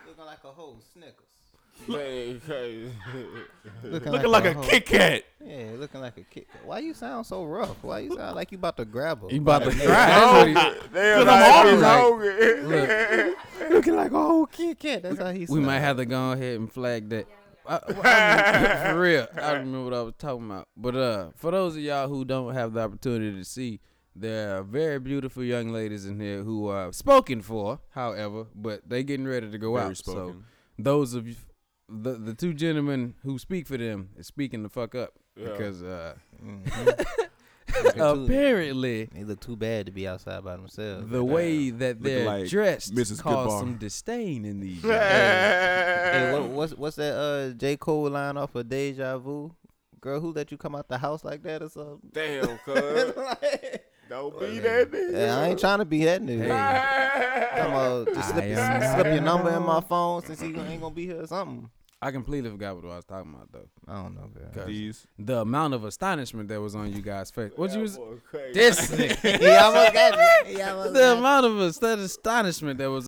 Looking like a whole Snickers. Man, crazy. Looking, Looking like a whole- Kit Kat. Yeah, looking like a kid. Why you sound so rough? Why you sound like you about to grab her? You about to Like, cry? That's what Damn, I'm like, hungry. he's Look, hungry. looking like a whole Kit Kat. That's how he. we sound. might have to go ahead and flag that. I, I- for real, I remember what I was talking about. But uh, for those of y'all who don't have the opportunity to see, there are very beautiful young ladies in here who are spoken for, however, but they getting ready to go Very out. So those of you, the the two gentlemen who speak for them is speaking the fuck up Yeah. because uh, Mhm. Too- apparently They look too bad to be outside by themselves. the way that they're like dressed Mrs. caused Goodbar. some disdain in these. Hey, what, what's what's that uh J Cole line off of Deja Vu? Girl, who let you come out the house like that or something? Damn, cuz. Don't be that nigga. Yeah, I ain't trying to be that nigga. Come on, just slip, your, slip your number in my phone since he ain't gonna be here or something. I completely forgot what I was talking about though. I don't know, girl. Cause These. the amount of astonishment that was on you guys' face. What you was crazy. this? nigga. he almost got me. He almost the got me. amount of astonishment that was